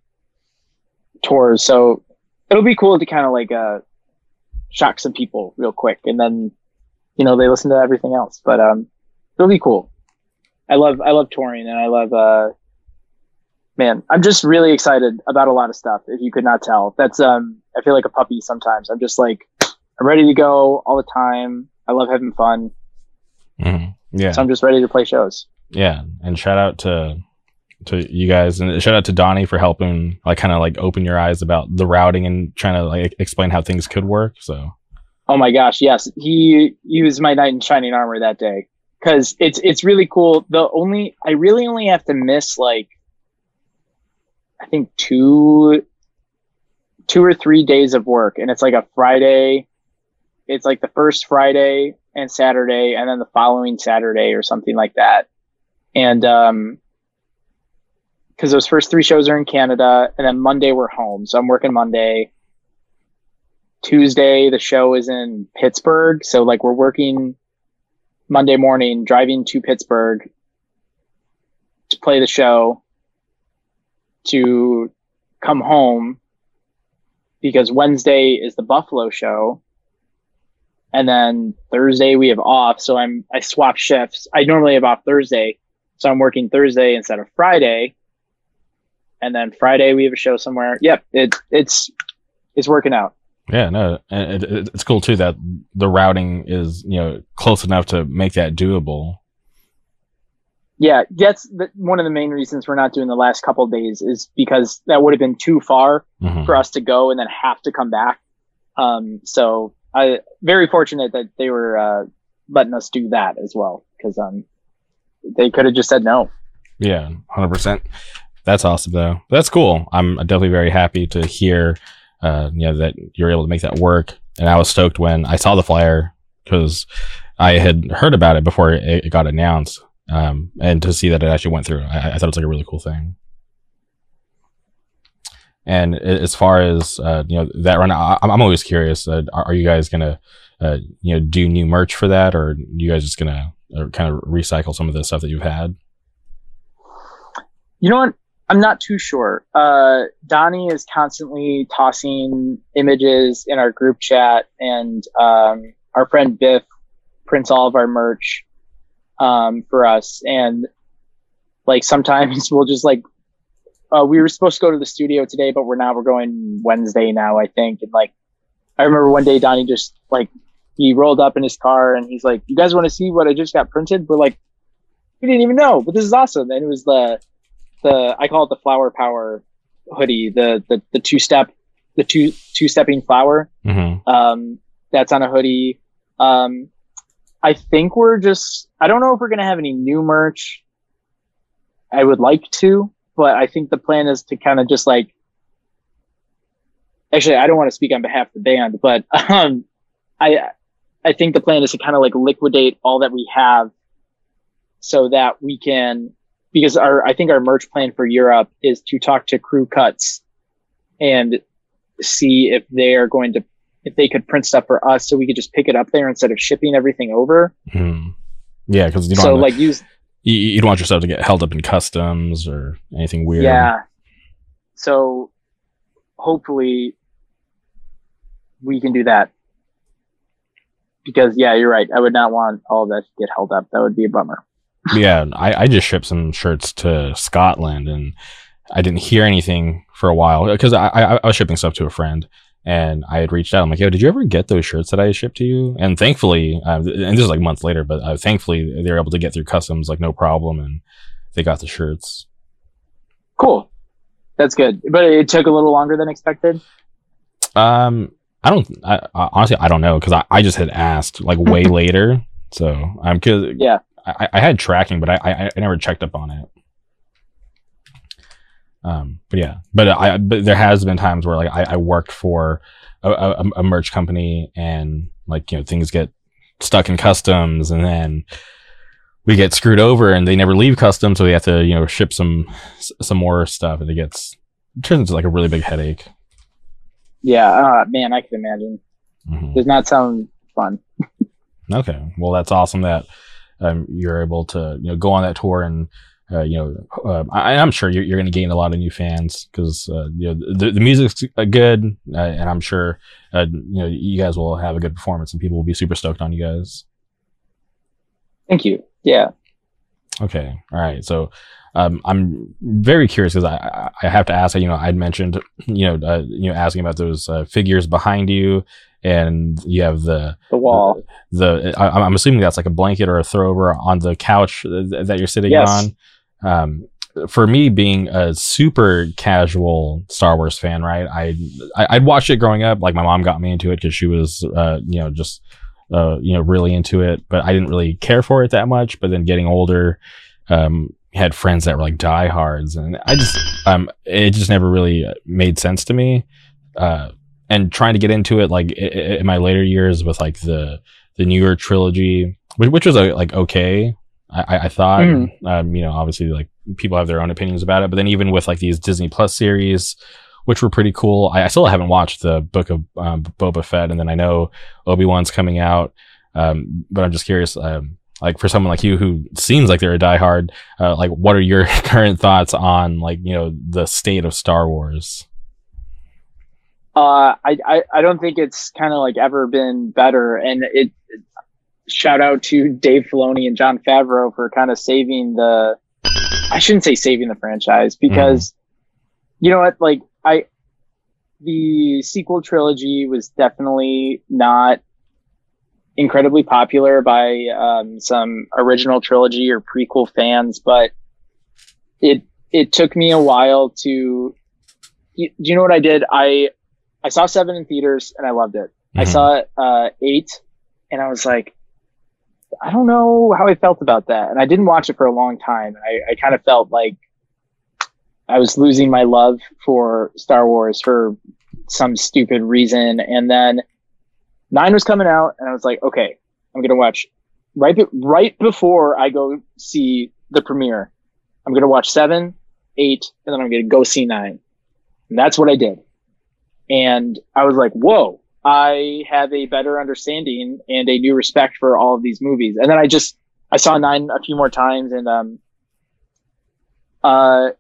tours, so it'll be cool to kind of like uh, shock some people real quick, and then you know they listen to everything else. But um, it'll be cool. I love I love touring, and I love uh, man, I'm just really excited about a lot of stuff. If you could not tell, that's um, I feel like a puppy sometimes. I'm just like, I'm ready to go all the time. I love having fun. Mm-hmm. Yeah. So I'm just ready to play shows. Yeah, and shout out to to you guys, and shout out to Donnie for helping, like, kind of like open your eyes about the routing and trying to like explain how things could work. So. Oh my gosh, yes, he he was my knight in shining armor that day because it's it's really cool. The only I really only have to miss like I think two two or three days of work and it's like a Friday. It's like the first Friday and Saturday and then the following Saturday or something like that. And um because those first three shows are in Canada and then Monday we're home. So I'm working Monday. Tuesday the show is in Pittsburgh. So like we're working Monday morning, driving to Pittsburgh to play the show to come home because Wednesday is the Buffalo show. And then Thursday we have off. So I'm, I swap shifts. I normally have off Thursday. So I'm working Thursday instead of Friday. And then Friday we have a show somewhere. Yep. It, it's, it's working out. Yeah, no, it, it, it's cool too that the routing is, you know, close enough to make that doable yeah, that's the, one of the main reasons we're not doing the last couple days is because that would have been too far mm-hmm. for us to go and then have to come back. Um, so I very fortunate that they were uh, letting us do that as well because um, they could have just said no. Yeah, hundred percent. That's awesome though. That's cool. I'm definitely very happy to hear, uh, you know, that you're able to make that work. And I was stoked when I saw the flyer because I had heard about it before it, it got announced um, and to see that it actually went through, I, I thought it was like a really cool thing. And as far as uh, you know that run, I, am always curious. Uh, are, you guys gonna uh, you know do new merch for that, or you guys just gonna uh, kind of recycle some of the stuff that you've had? You know what? I'm not too sure. Uh, Donnie is constantly tossing images in our group chat, and um, our friend Biff prints all of our merch um, for us. And like sometimes we'll just like, uh, we were supposed to go to the studio today, but we're now we're going Wednesday now, I think. And like, I remember one day Donnie just like he rolled up in his car and he's like, "You guys want to see what I just got printed?" We're like, "We didn't even know, but this is awesome!" And it was the the I call it the flower power hoodie, the the the two step the two two stepping flower. Mm-hmm. Um, that's on a hoodie. Um, I think we're just, I don't know if we're going to have any new merch. I would like to, but I think the plan is to kind of just like, actually, I don't want to speak on behalf of the band, but, um, I, I think the plan is to kind of like liquidate all that we have so that we can, because our, I think our merch plan for Europe is to talk to crew cuts and see if they are going to if they could print stuff for us so we could just pick it up there instead of shipping everything over. Mm. Yeah, because you don't so like use you, you don't want yourself to get held up in customs or anything weird. Yeah. So hopefully we can do that. Because yeah, you're right. I would not want all that to get held up. That would be a bummer. yeah, I, I just shipped some shirts to Scotland and I didn't hear anything for a while because I, I, I was shipping stuff to a friend and I had reached out. I'm like, yo, did you ever get those shirts that I shipped to you? And thankfully, uh, and this is like months later, but uh, thankfully they were able to get through customs like no problem and they got the shirts. Cool. That's good. But it took a little longer than expected. Um, I don't, I, I, honestly, I don't know because I, I just had asked like way later. So I'm cause Yeah. I, I had tracking, but I, I, I never checked up on it. Um, but yeah, but I, but there has been times where like I, I worked for a, a, a merch company and like, you know, things get stuck in customs and then we get screwed over and they never leave customs. So we have to, you know, ship some, some more stuff and it gets, it turns into like a really big headache. Yeah. Uh, man, I can imagine. Mhm. Does not sound fun. Okay. Well, that's awesome that um, you're able to you know go on that tour and uh, you know uh, I, I'm sure you're, you're going to gain a lot of new fans because uh, you know the the music's good uh, and I'm sure uh, you know you guys will have a good performance and people will be super stoked on you guys. Thank you. Yeah. Okay. All right. So. Um, I'm very curious because I, I have to ask. You know, I'd mentioned, you know, uh, you know, asking about those uh, figures behind you, and you have the The wall. the I, I'm assuming that's like a blanket or a throwover on the couch th- that you're sitting Yes. on. Um, for me, being a super casual Star Wars fan, right? I, I I'd watched it growing up. Like my mom got me into it because she was, uh, you know, just uh, you know, really into it. But I didn't really care for it that much. But then getting older, um, had friends that were like diehards, and I just um, it just never really made sense to me. Uh, and trying to get into it like in my later years with like the the newer trilogy, which, which was uh, like okay. I, I- I thought, Mhm. um, you know, obviously like people have their own opinions about it, but then even with like these Disney Plus series, which were pretty cool, I, I still haven't watched the Book of um, Boba Fett, and then I know Obi Wan's coming out, um, but I'm just curious, um, like for someone like you who seems like they're a diehard, uh, like what are your current thoughts on like you know the state of Star Wars? Uh, I, I, I don't think it's kind of like ever been better. And it, shout out to Dave Filoni and Jon Favreau for kind of saving the, I shouldn't say saving the franchise because you know what? Like I, the sequel trilogy was definitely not incredibly popular by um, some original trilogy or prequel fans, but it it took me a while to. You, do you know what I did? I I saw seven in theaters and I loved it. I Mhm. saw uh, eight and I was like, I don't know how I felt about that. And I didn't watch it for a long time. I, I kind of felt like I was losing my love for Star Wars for some stupid reason. And then nine was coming out and I was like, okay, I'm to watch right, be- right before I go see the premiere. I'm to watch seven, eight, and then I'm to go see nine. And that's what I did. And I was like, whoa, I have a better understanding and a new respect for all of these movies. And then I just, I saw nine a few more times and, um, uh,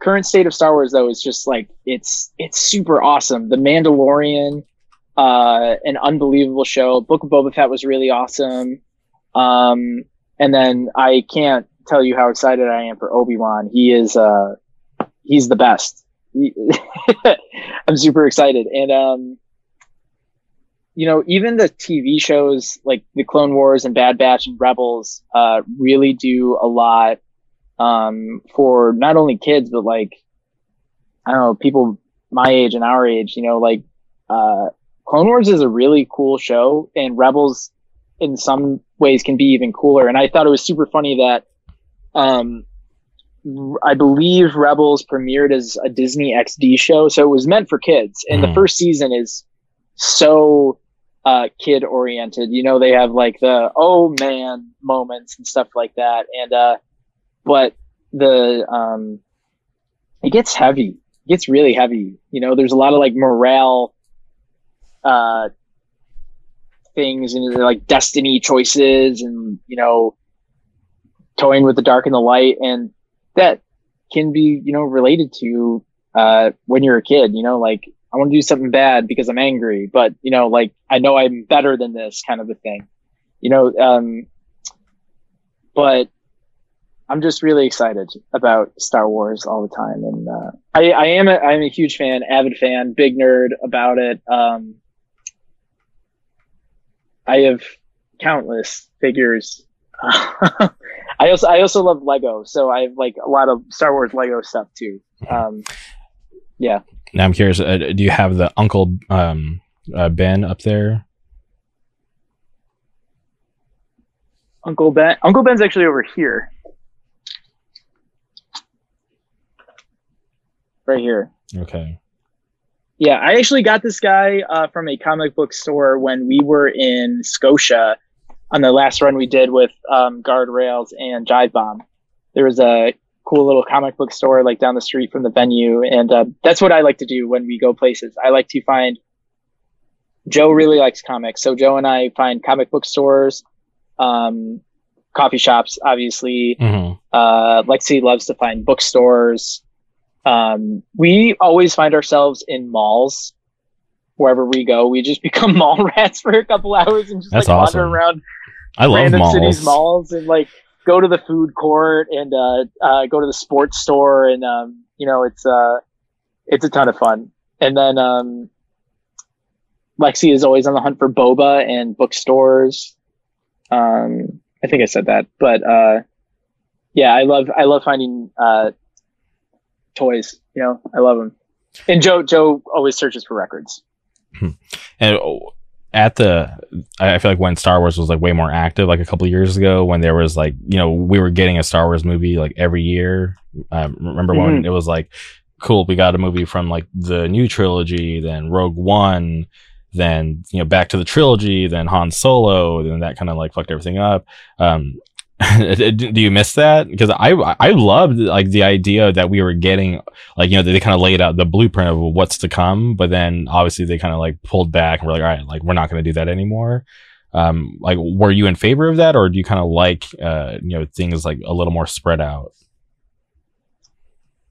current state of Star Wars though is just like, it's, it's super awesome. The Mandalorian, uh, an unbelievable show. Book of Boba Fett was really awesome. Um, and then I can't tell you how excited I am for Obi-Wan. He is, uh, he's the best. I'm super excited. And, um, you know, even the TV shows like the Clone Wars and Bad Batch and Rebels, uh, really do a lot, um, for not only kids, but like, I don't know, people my age and our age, you know, like, uh, Clone Wars is a really cool show and Rebels in some ways can be even cooler. And I thought it was super funny that, um, I believe Rebels premiered as a Disney XD show, so it was meant for kids. And the Mhm. first season is so uh, kid oriented. You know, they have like the oh man moments and stuff like that. And uh, but the um, it gets heavy. It gets really heavy. You know, there's a lot of like morale uh things and like destiny choices and you know toying with the dark and the light and that can be you know related to uh, when you're a kid, you know, like I want to do something bad because I'm angry, but you know, like I know I'm better than this kind of a thing, you know. Um, but I'm just really excited about Star Wars all the time, and uh, I, I am a, I'm a huge fan, avid fan, big nerd about it. Um, I have countless figures. I also I also love Lego, so I have like a lot of Star Wars Lego stuff too. Um, yeah. Now I'm curious. Uh, do you have the Uncle um, uh, Ben up there? Uncle Ben. Uncle Ben's actually over here. Right here. Okay. Yeah, I actually got this guy uh, from a comic book store when we were in Scotia on the last run we did with um, Guardrails and Jive Bomb. There was a cool little comic book store like down the street from the venue, and uh, that's what I like to do when we go places. I like to find. Joe really likes comics, so Joe and I find comic book stores, um, coffee shops, obviously. hmm Uh, Lexi loves to find bookstores. Um, we always find ourselves in malls wherever we go. We just become mall rats for a couple hours and just That's like awesome. wander around I love random malls. cities malls and like go to the food court and uh, uh, go to the sports store and um, you know it's uh, it's a ton of fun. And then um, Lexi is always on the hunt for boba and bookstores. Um, I think I said that, but uh, yeah, I love I love finding uh, toys. You know, I love them. And Joe Joe always searches for records. And oh, at the, I I feel like when Star Wars was like way more active, like a couple years ago, when there was like, you know, we were getting a Star Wars movie like every year. Um, remember when Mm-hmm. it was like, cool, we got a movie from like the new trilogy, then Rogue One, then you know back to the trilogy, then Han Solo, then that kind of like fucked everything up. Um, do you miss that? Because I I loved like the idea that we were getting like you know they kind of laid out the blueprint of what's to come, but then obviously they kind of like pulled back and we're like, all right, like we're not going to do that anymore. Um, like, were you in favor of that, or do you kind of like uh you know things like a little more spread out?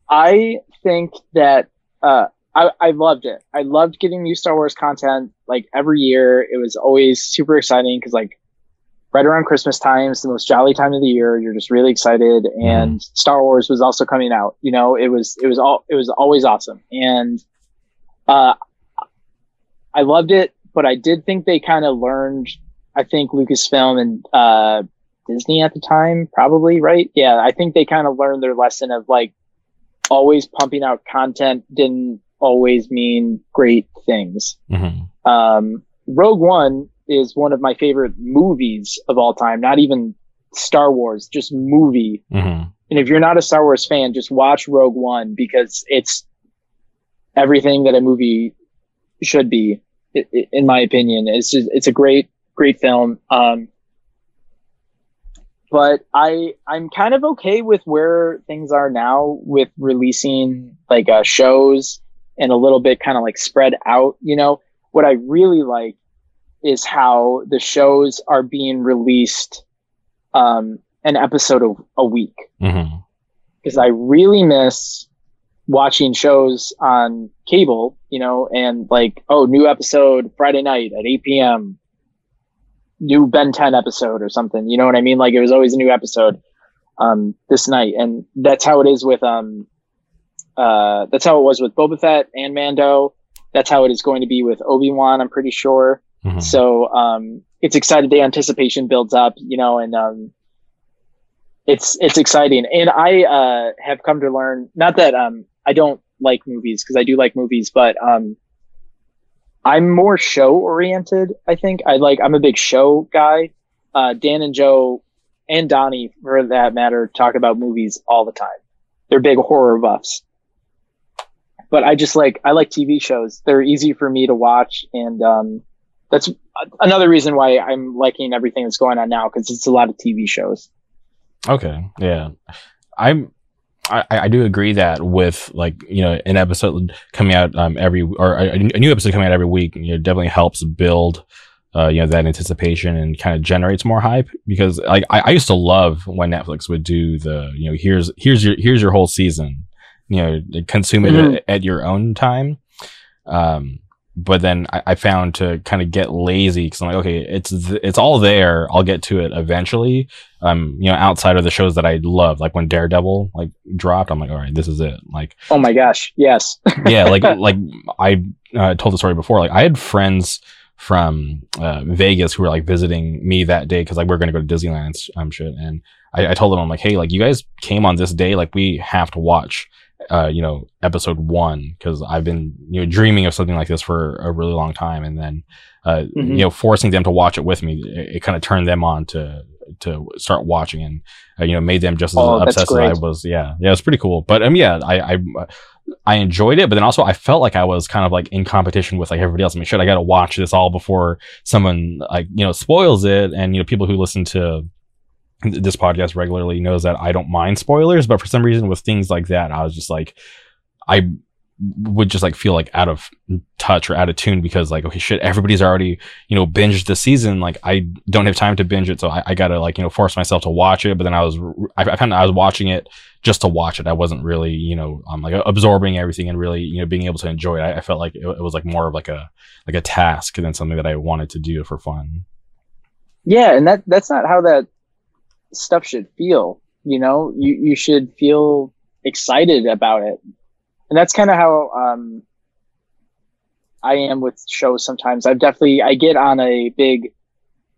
I think that uh, I, I loved it. I loved getting new Star Wars content like every year. It was always super exciting because like right around Christmas time is the most jolly time of the year. You're just really excited, and Star Wars was also coming out. You know, it was it was all it was always awesome, and uh, I loved it. But I did think they kind of learned. I think Lucasfilm and uh, Disney at the time, probably right. Yeah, I think they kind of learned their lesson of like always pumping out content didn't always mean great things. Mm-hmm. Um, Rogue One is one of my favorite movies of all time, not even Star Wars, just movie. Mm-hmm. And if you're not a Star Wars fan, just watch Rogue One because it's everything that a movie should be, in my opinion. It's just, it's a great, great film. Um, but I I'm kind of okay with where things are now with releasing like uh, shows and a little bit kind of like spread out. You know what I really like is how the shows are being released um, an episode of, a week Mm-hmm. because I really miss watching shows on cable, you know, and like, oh, new episode Friday night at 8 p.m., new Ben 10 episode or something. You know what I mean? Like it was always a new episode um, this night. And that's how it is with, um, uh, that's how it was with Boba Fett and Mando. That's how it is going to be with Obi-Wan, I'm pretty sure. Mm-hmm. So um, it's excited. The anticipation builds up, you know, and um, it's it's exciting. And I uh, have come to learn not that um, I don't like movies because I do like movies, but um, I'm more show oriented. I think I like I'm a big show guy. Uh, Dan and Joe and Donnie, for that matter, talk about movies all the time. They're big horror buffs. But I just like I like TV shows. They're easy for me to watch, and um, that's another reason why I'm liking everything that's going on now because it's a lot of TV shows. Okay, yeah, I'm. I, I do agree that with like you know an episode coming out um every or a, a new episode coming out every week you know definitely helps build uh you know that anticipation and kind of generates more hype because like I, I used to love when Netflix would do the you know here's here's your here's your whole season you know consume it Mhm. at, at your own time. Um, but then I, I found to kind of get lazy because I'm like, okay, it's th- it's all there. I'll get to it eventually. Um, you know, outside of the shows that I love, like when Daredevil like dropped, I'm like, all right, this is it. Like, Oh my gosh, yes. yeah, like like I uh, told the story before. Like I had friends from uh, Vegas who were like visiting me that day because like we are gonna go to Disneyland and um shit. And I, I told them I'm like, hey, like you guys came on this day, like we have to watch, uh, you know, episode one because I've been you know dreaming of something like this for a really long time, and then uh, Mhm. you know forcing them to watch it with me, it, it kind of turned them on to to start watching and uh, you know made them just as Oh, obsessed as I was. Yeah, yeah, it's pretty cool. But um, yeah, I I I enjoyed it, but then also I felt like I was kind of like in competition with like everybody else. I mean, shit, I got to watch this all before someone like you know spoils it. And you know, people who listen to this podcast regularly knows that I don't mind spoilers, but for some reason with things like that, I was just like, I would just like feel like out of touch or out of tune because like okay shit everybody's already you know binged the season. Like i don't have time to binge it so i, I gotta like you know force myself to watch it. But then i was i, found i was watching it just to watch it. I wasn't really you know um, like absorbing everything and really you know being able to enjoy it. I, I felt like it, it was like more of like a like a task than something that i wanted to do for fun. Yeah, and that that's not how that stuff should feel. You know, you you should feel excited about it, and that's kind of how um, I am with shows. Sometimes I've definitely I get on a big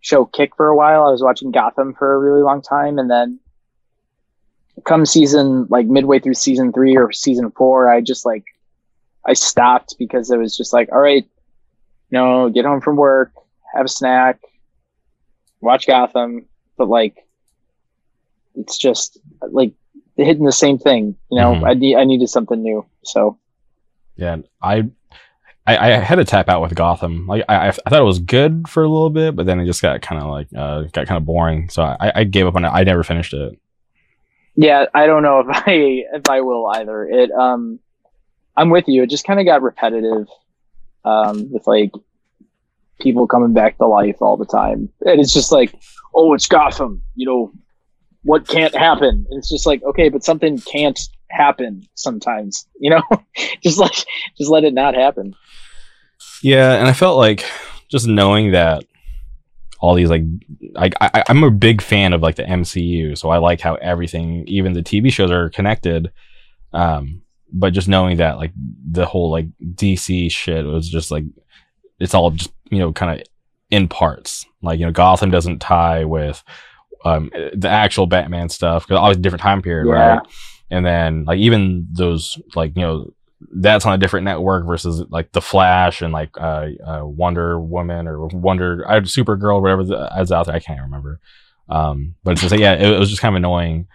show kick for a while. I was watching Gotham for a really long time, and then come season like midway through season three or season four, I just like I stopped because it was just like, all right, you know, get home from work, have a snack, watch Gotham, but like it's just like hitting the same thing. You know, Mhm. I need I needed something new. So yeah i I, I had to tap out with Gotham. Like I, I thought it was good for a little bit, but then it just got kind of like uh, got kind of boring. So I, I gave up on it. I never finished it. yeah, I don't know if I if I will either. It um I'm with you. It just kind of got repetitive um with like people coming back to life all the time. And it's just like, oh, it's Gotham, you know, what can't happen? It's just like, okay, but something can't happen sometimes, you know? just like just let it not happen. Yeah, and I felt like just knowing that all these like I, I I'm a big fan of like the MCU, so I like how everything, even the TV shows, are connected. Um, but just knowing that like the whole like DC shit was just like it's all just you know kind of in parts. Like you know Gotham doesn't tie with um the actual Batman stuff because always a different time period, Yeah. right? And then like even those like you know that's on a different network versus like the Flash and like uh, uh Wonder Woman or Wonder I Supergirl whatever the, is out there I can't remember. Um, but it's just like, yeah, it, it was just kind of annoying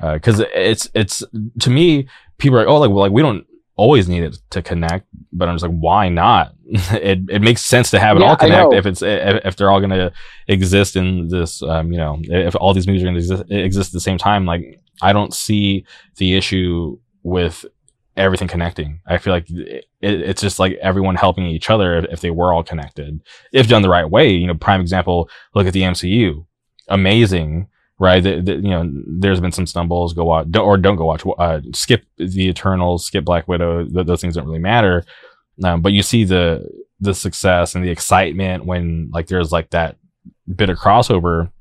because it's it's to me people are like oh like well like we don't always need it to connect, but I'm just like why not? it it makes sense to have it Yeah, all connect if it's if, if they're all gonna exist in this um you know if all these movies are gonna exist, exist at the same time like I don't see the issue with everything connecting. I feel like it, it's just like everyone helping each other if, if they were all connected, if done the right way. You know, prime example. Look at the MCU, amazing, right? The, the, you know, there's been some stumbles. Go watch don't, or don't go watch. Uh, skip the Eternals, skip Black Widow. Th- those things don't really matter. Um, but you see the the success and the excitement when like there's like that bit of crossover.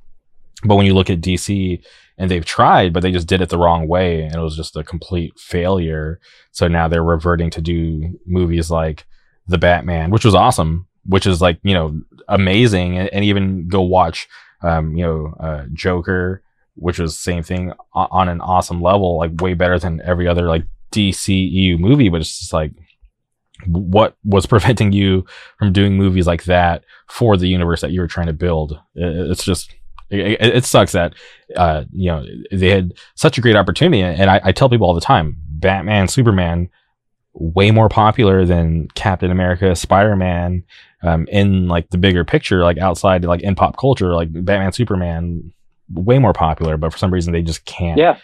But when you look at DC and they've tried, but they just did it the wrong way, and it was just a complete failure. So now they're reverting to do movies like The Batman, which was awesome, which is like, you know, amazing. And, and even go watch, um, you know, uh, Joker, which was same thing on an awesome level, like way better than every other like DCEU movie. But it's just like, what was preventing you from doing movies like that for the universe that you were trying to build? It- It's just, it- it sucks that uh, you know, they had such a great opportunity. And I, I tell people all the time, Batman, Superman, way more popular than Captain America, Spider Man, um, in like the bigger picture, like outside, like in pop culture, like Batman, Superman, way more popular. But for some reason, they just can't, Yeah.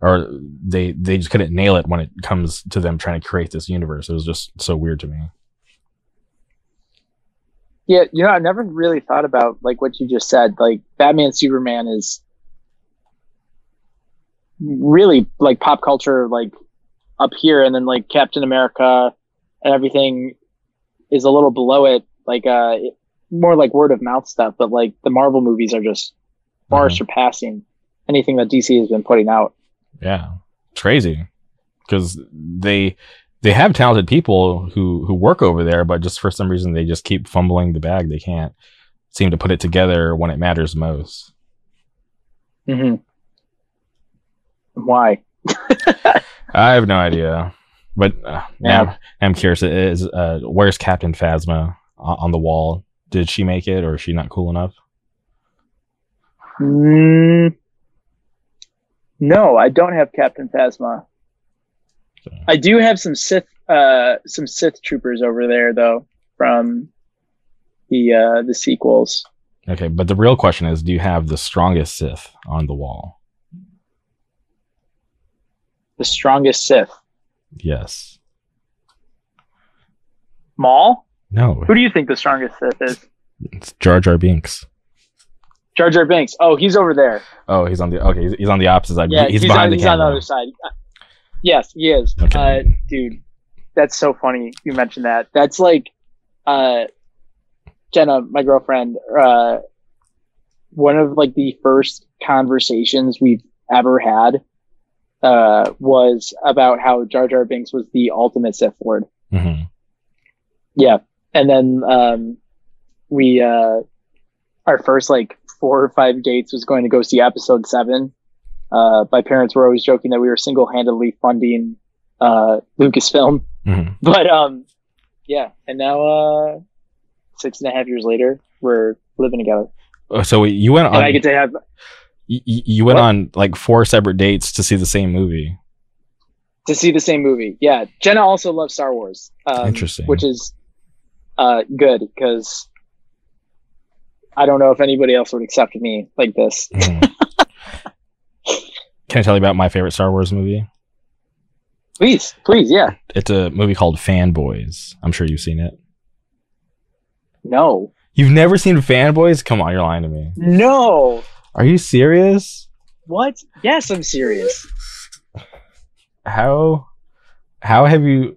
or they they just couldn't nail it when it comes to them trying to create this universe. It was just so weird to me. Yeah, you know, I've never really thought about like what you just said. Like Batman, Superman is really like pop culture, like up here, and then like Captain America and everything is a little below it, like uh, more like word of mouth stuff. But like the Marvel movies are just far Mhm. surpassing anything that DC has been putting out. Yeah, it's crazy because they they have talented people who who work over there, but just for some reason they just keep fumbling the bag. They can't seem to put it together when it matters most. Mm-hmm. Why? I have no idea, but uh, Yeah. now I'm curious. Is uh, where's Captain Phasma on the wall? Did she make it, or is she not cool enough? Mm, no, I don't have Captain Phasma. So- I do have some Sith, uh, some Sith troopers over there though from the uh, the sequels. Okay, but the real question is, do you have the strongest Sith on the wall? The strongest Sith, Yes. Maul. No, Who do you think the strongest Sith is? it's Jar Jar Binks. Jar Jar Binks. Oh, he's over there. Oh, he's on the okay. He's, he's on the opposite side. Yeah, he's, he's, behind on, the he's on the other side. Uh, Yes, he is. Okay. Uh, dude, that's so funny you mentioned that. That's like, uh, Jenna, my girlfriend, uh, one of like the first conversations we've ever had, uh, was about how Jar Jar Binks was the ultimate Sith Lord. Mhm. Yeah. And then, um, we, uh, our first like four or five dates was going to go see episode seven. Uh, my parents were always joking that we were single handedly funding, uh, Lucasfilm. Mhm. But, um, yeah. And now, uh, six and a half years later, we're living together. Uh, So you went And on. I get to have, you, you went What? on like four separate dates to see the same movie. to see the same movie. Yeah. Jenna also loves Star Wars. Um, Interesting. Which is, uh, good because I don't know if anybody else would accept me like this. Mhm. Can I tell you about my favorite Star Wars movie? Please, please. Yeah. It's a movie called Fanboys. I'm sure you've seen it. No. You've never seen Fanboys? Come on, you're lying to me. No. Are you serious? What? Yes, I'm serious. How how have you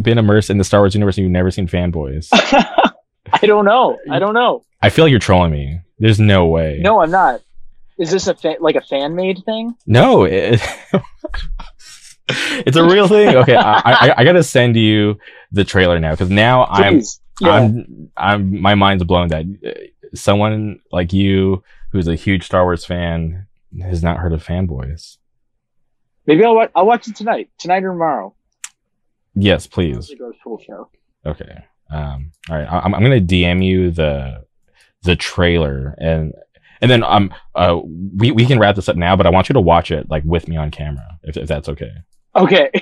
been immersed in the Star Wars universe and you've never seen Fanboys? I don't know. I don't know. I feel like you're trolling me. There's no way. No, I'm not. Is this a fa- like a fan made thing? No, it, it's a real thing. Okay, I, I, I gotta send you the trailer now because now I'm yeah. I'm I'm my mind's blown that uh, someone like you who's a huge Star Wars fan has not heard of Fanboys. Maybe I'll wa- I'll watch it tonight, tonight or tomorrow. Yes, please. Usually full show. Okay. Um. All right. I- I'm I'm gonna DM you the the trailer and and then um uh we we can wrap this up now, but I want you to watch it like with me on camera if if that's okay. Okay.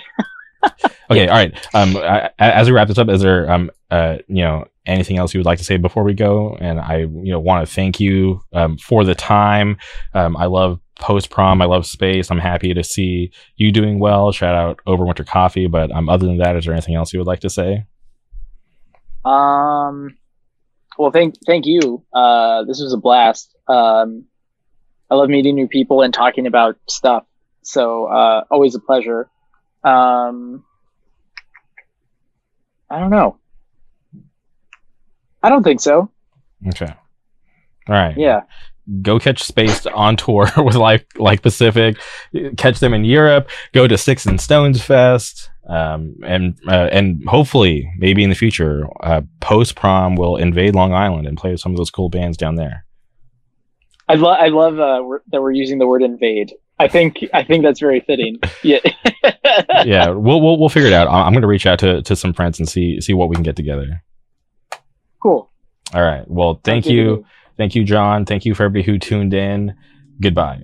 Okay, all right. Um, I, as we wrap this up, is there um uh you know anything else you would like to say before we go? And I you know want to thank you um for the time. Um, I love post prom. I love Spaced. I'm happy to see you doing well. Shout out Overwinter Coffee. But um, other than that, is there anything else you would like to say? Um. Well, thank thank you. Uh, this was a blast. Um, I love meeting new people and talking about stuff. So uh, always a pleasure. Um, I don't know. I don't think so. Okay. All right. Yeah. Go catch Spaced on tour with like like Pacific. Catch them in Europe. Go to Six and Stones Fest. Um, and uh, and hopefully maybe in the future, uh, post prom will invade Long Island and play with some of those cool bands down there. I love I love uh, we're, that we're using the word invade. I think I think that's very fitting. Yeah. yeah, we'll we'll we'll figure it out. I'm gonna reach out to to some friends and see see what we can get together. Cool. All right. Well, thank good to you, thank you, John. Thank you for everybody who tuned in. Goodbye.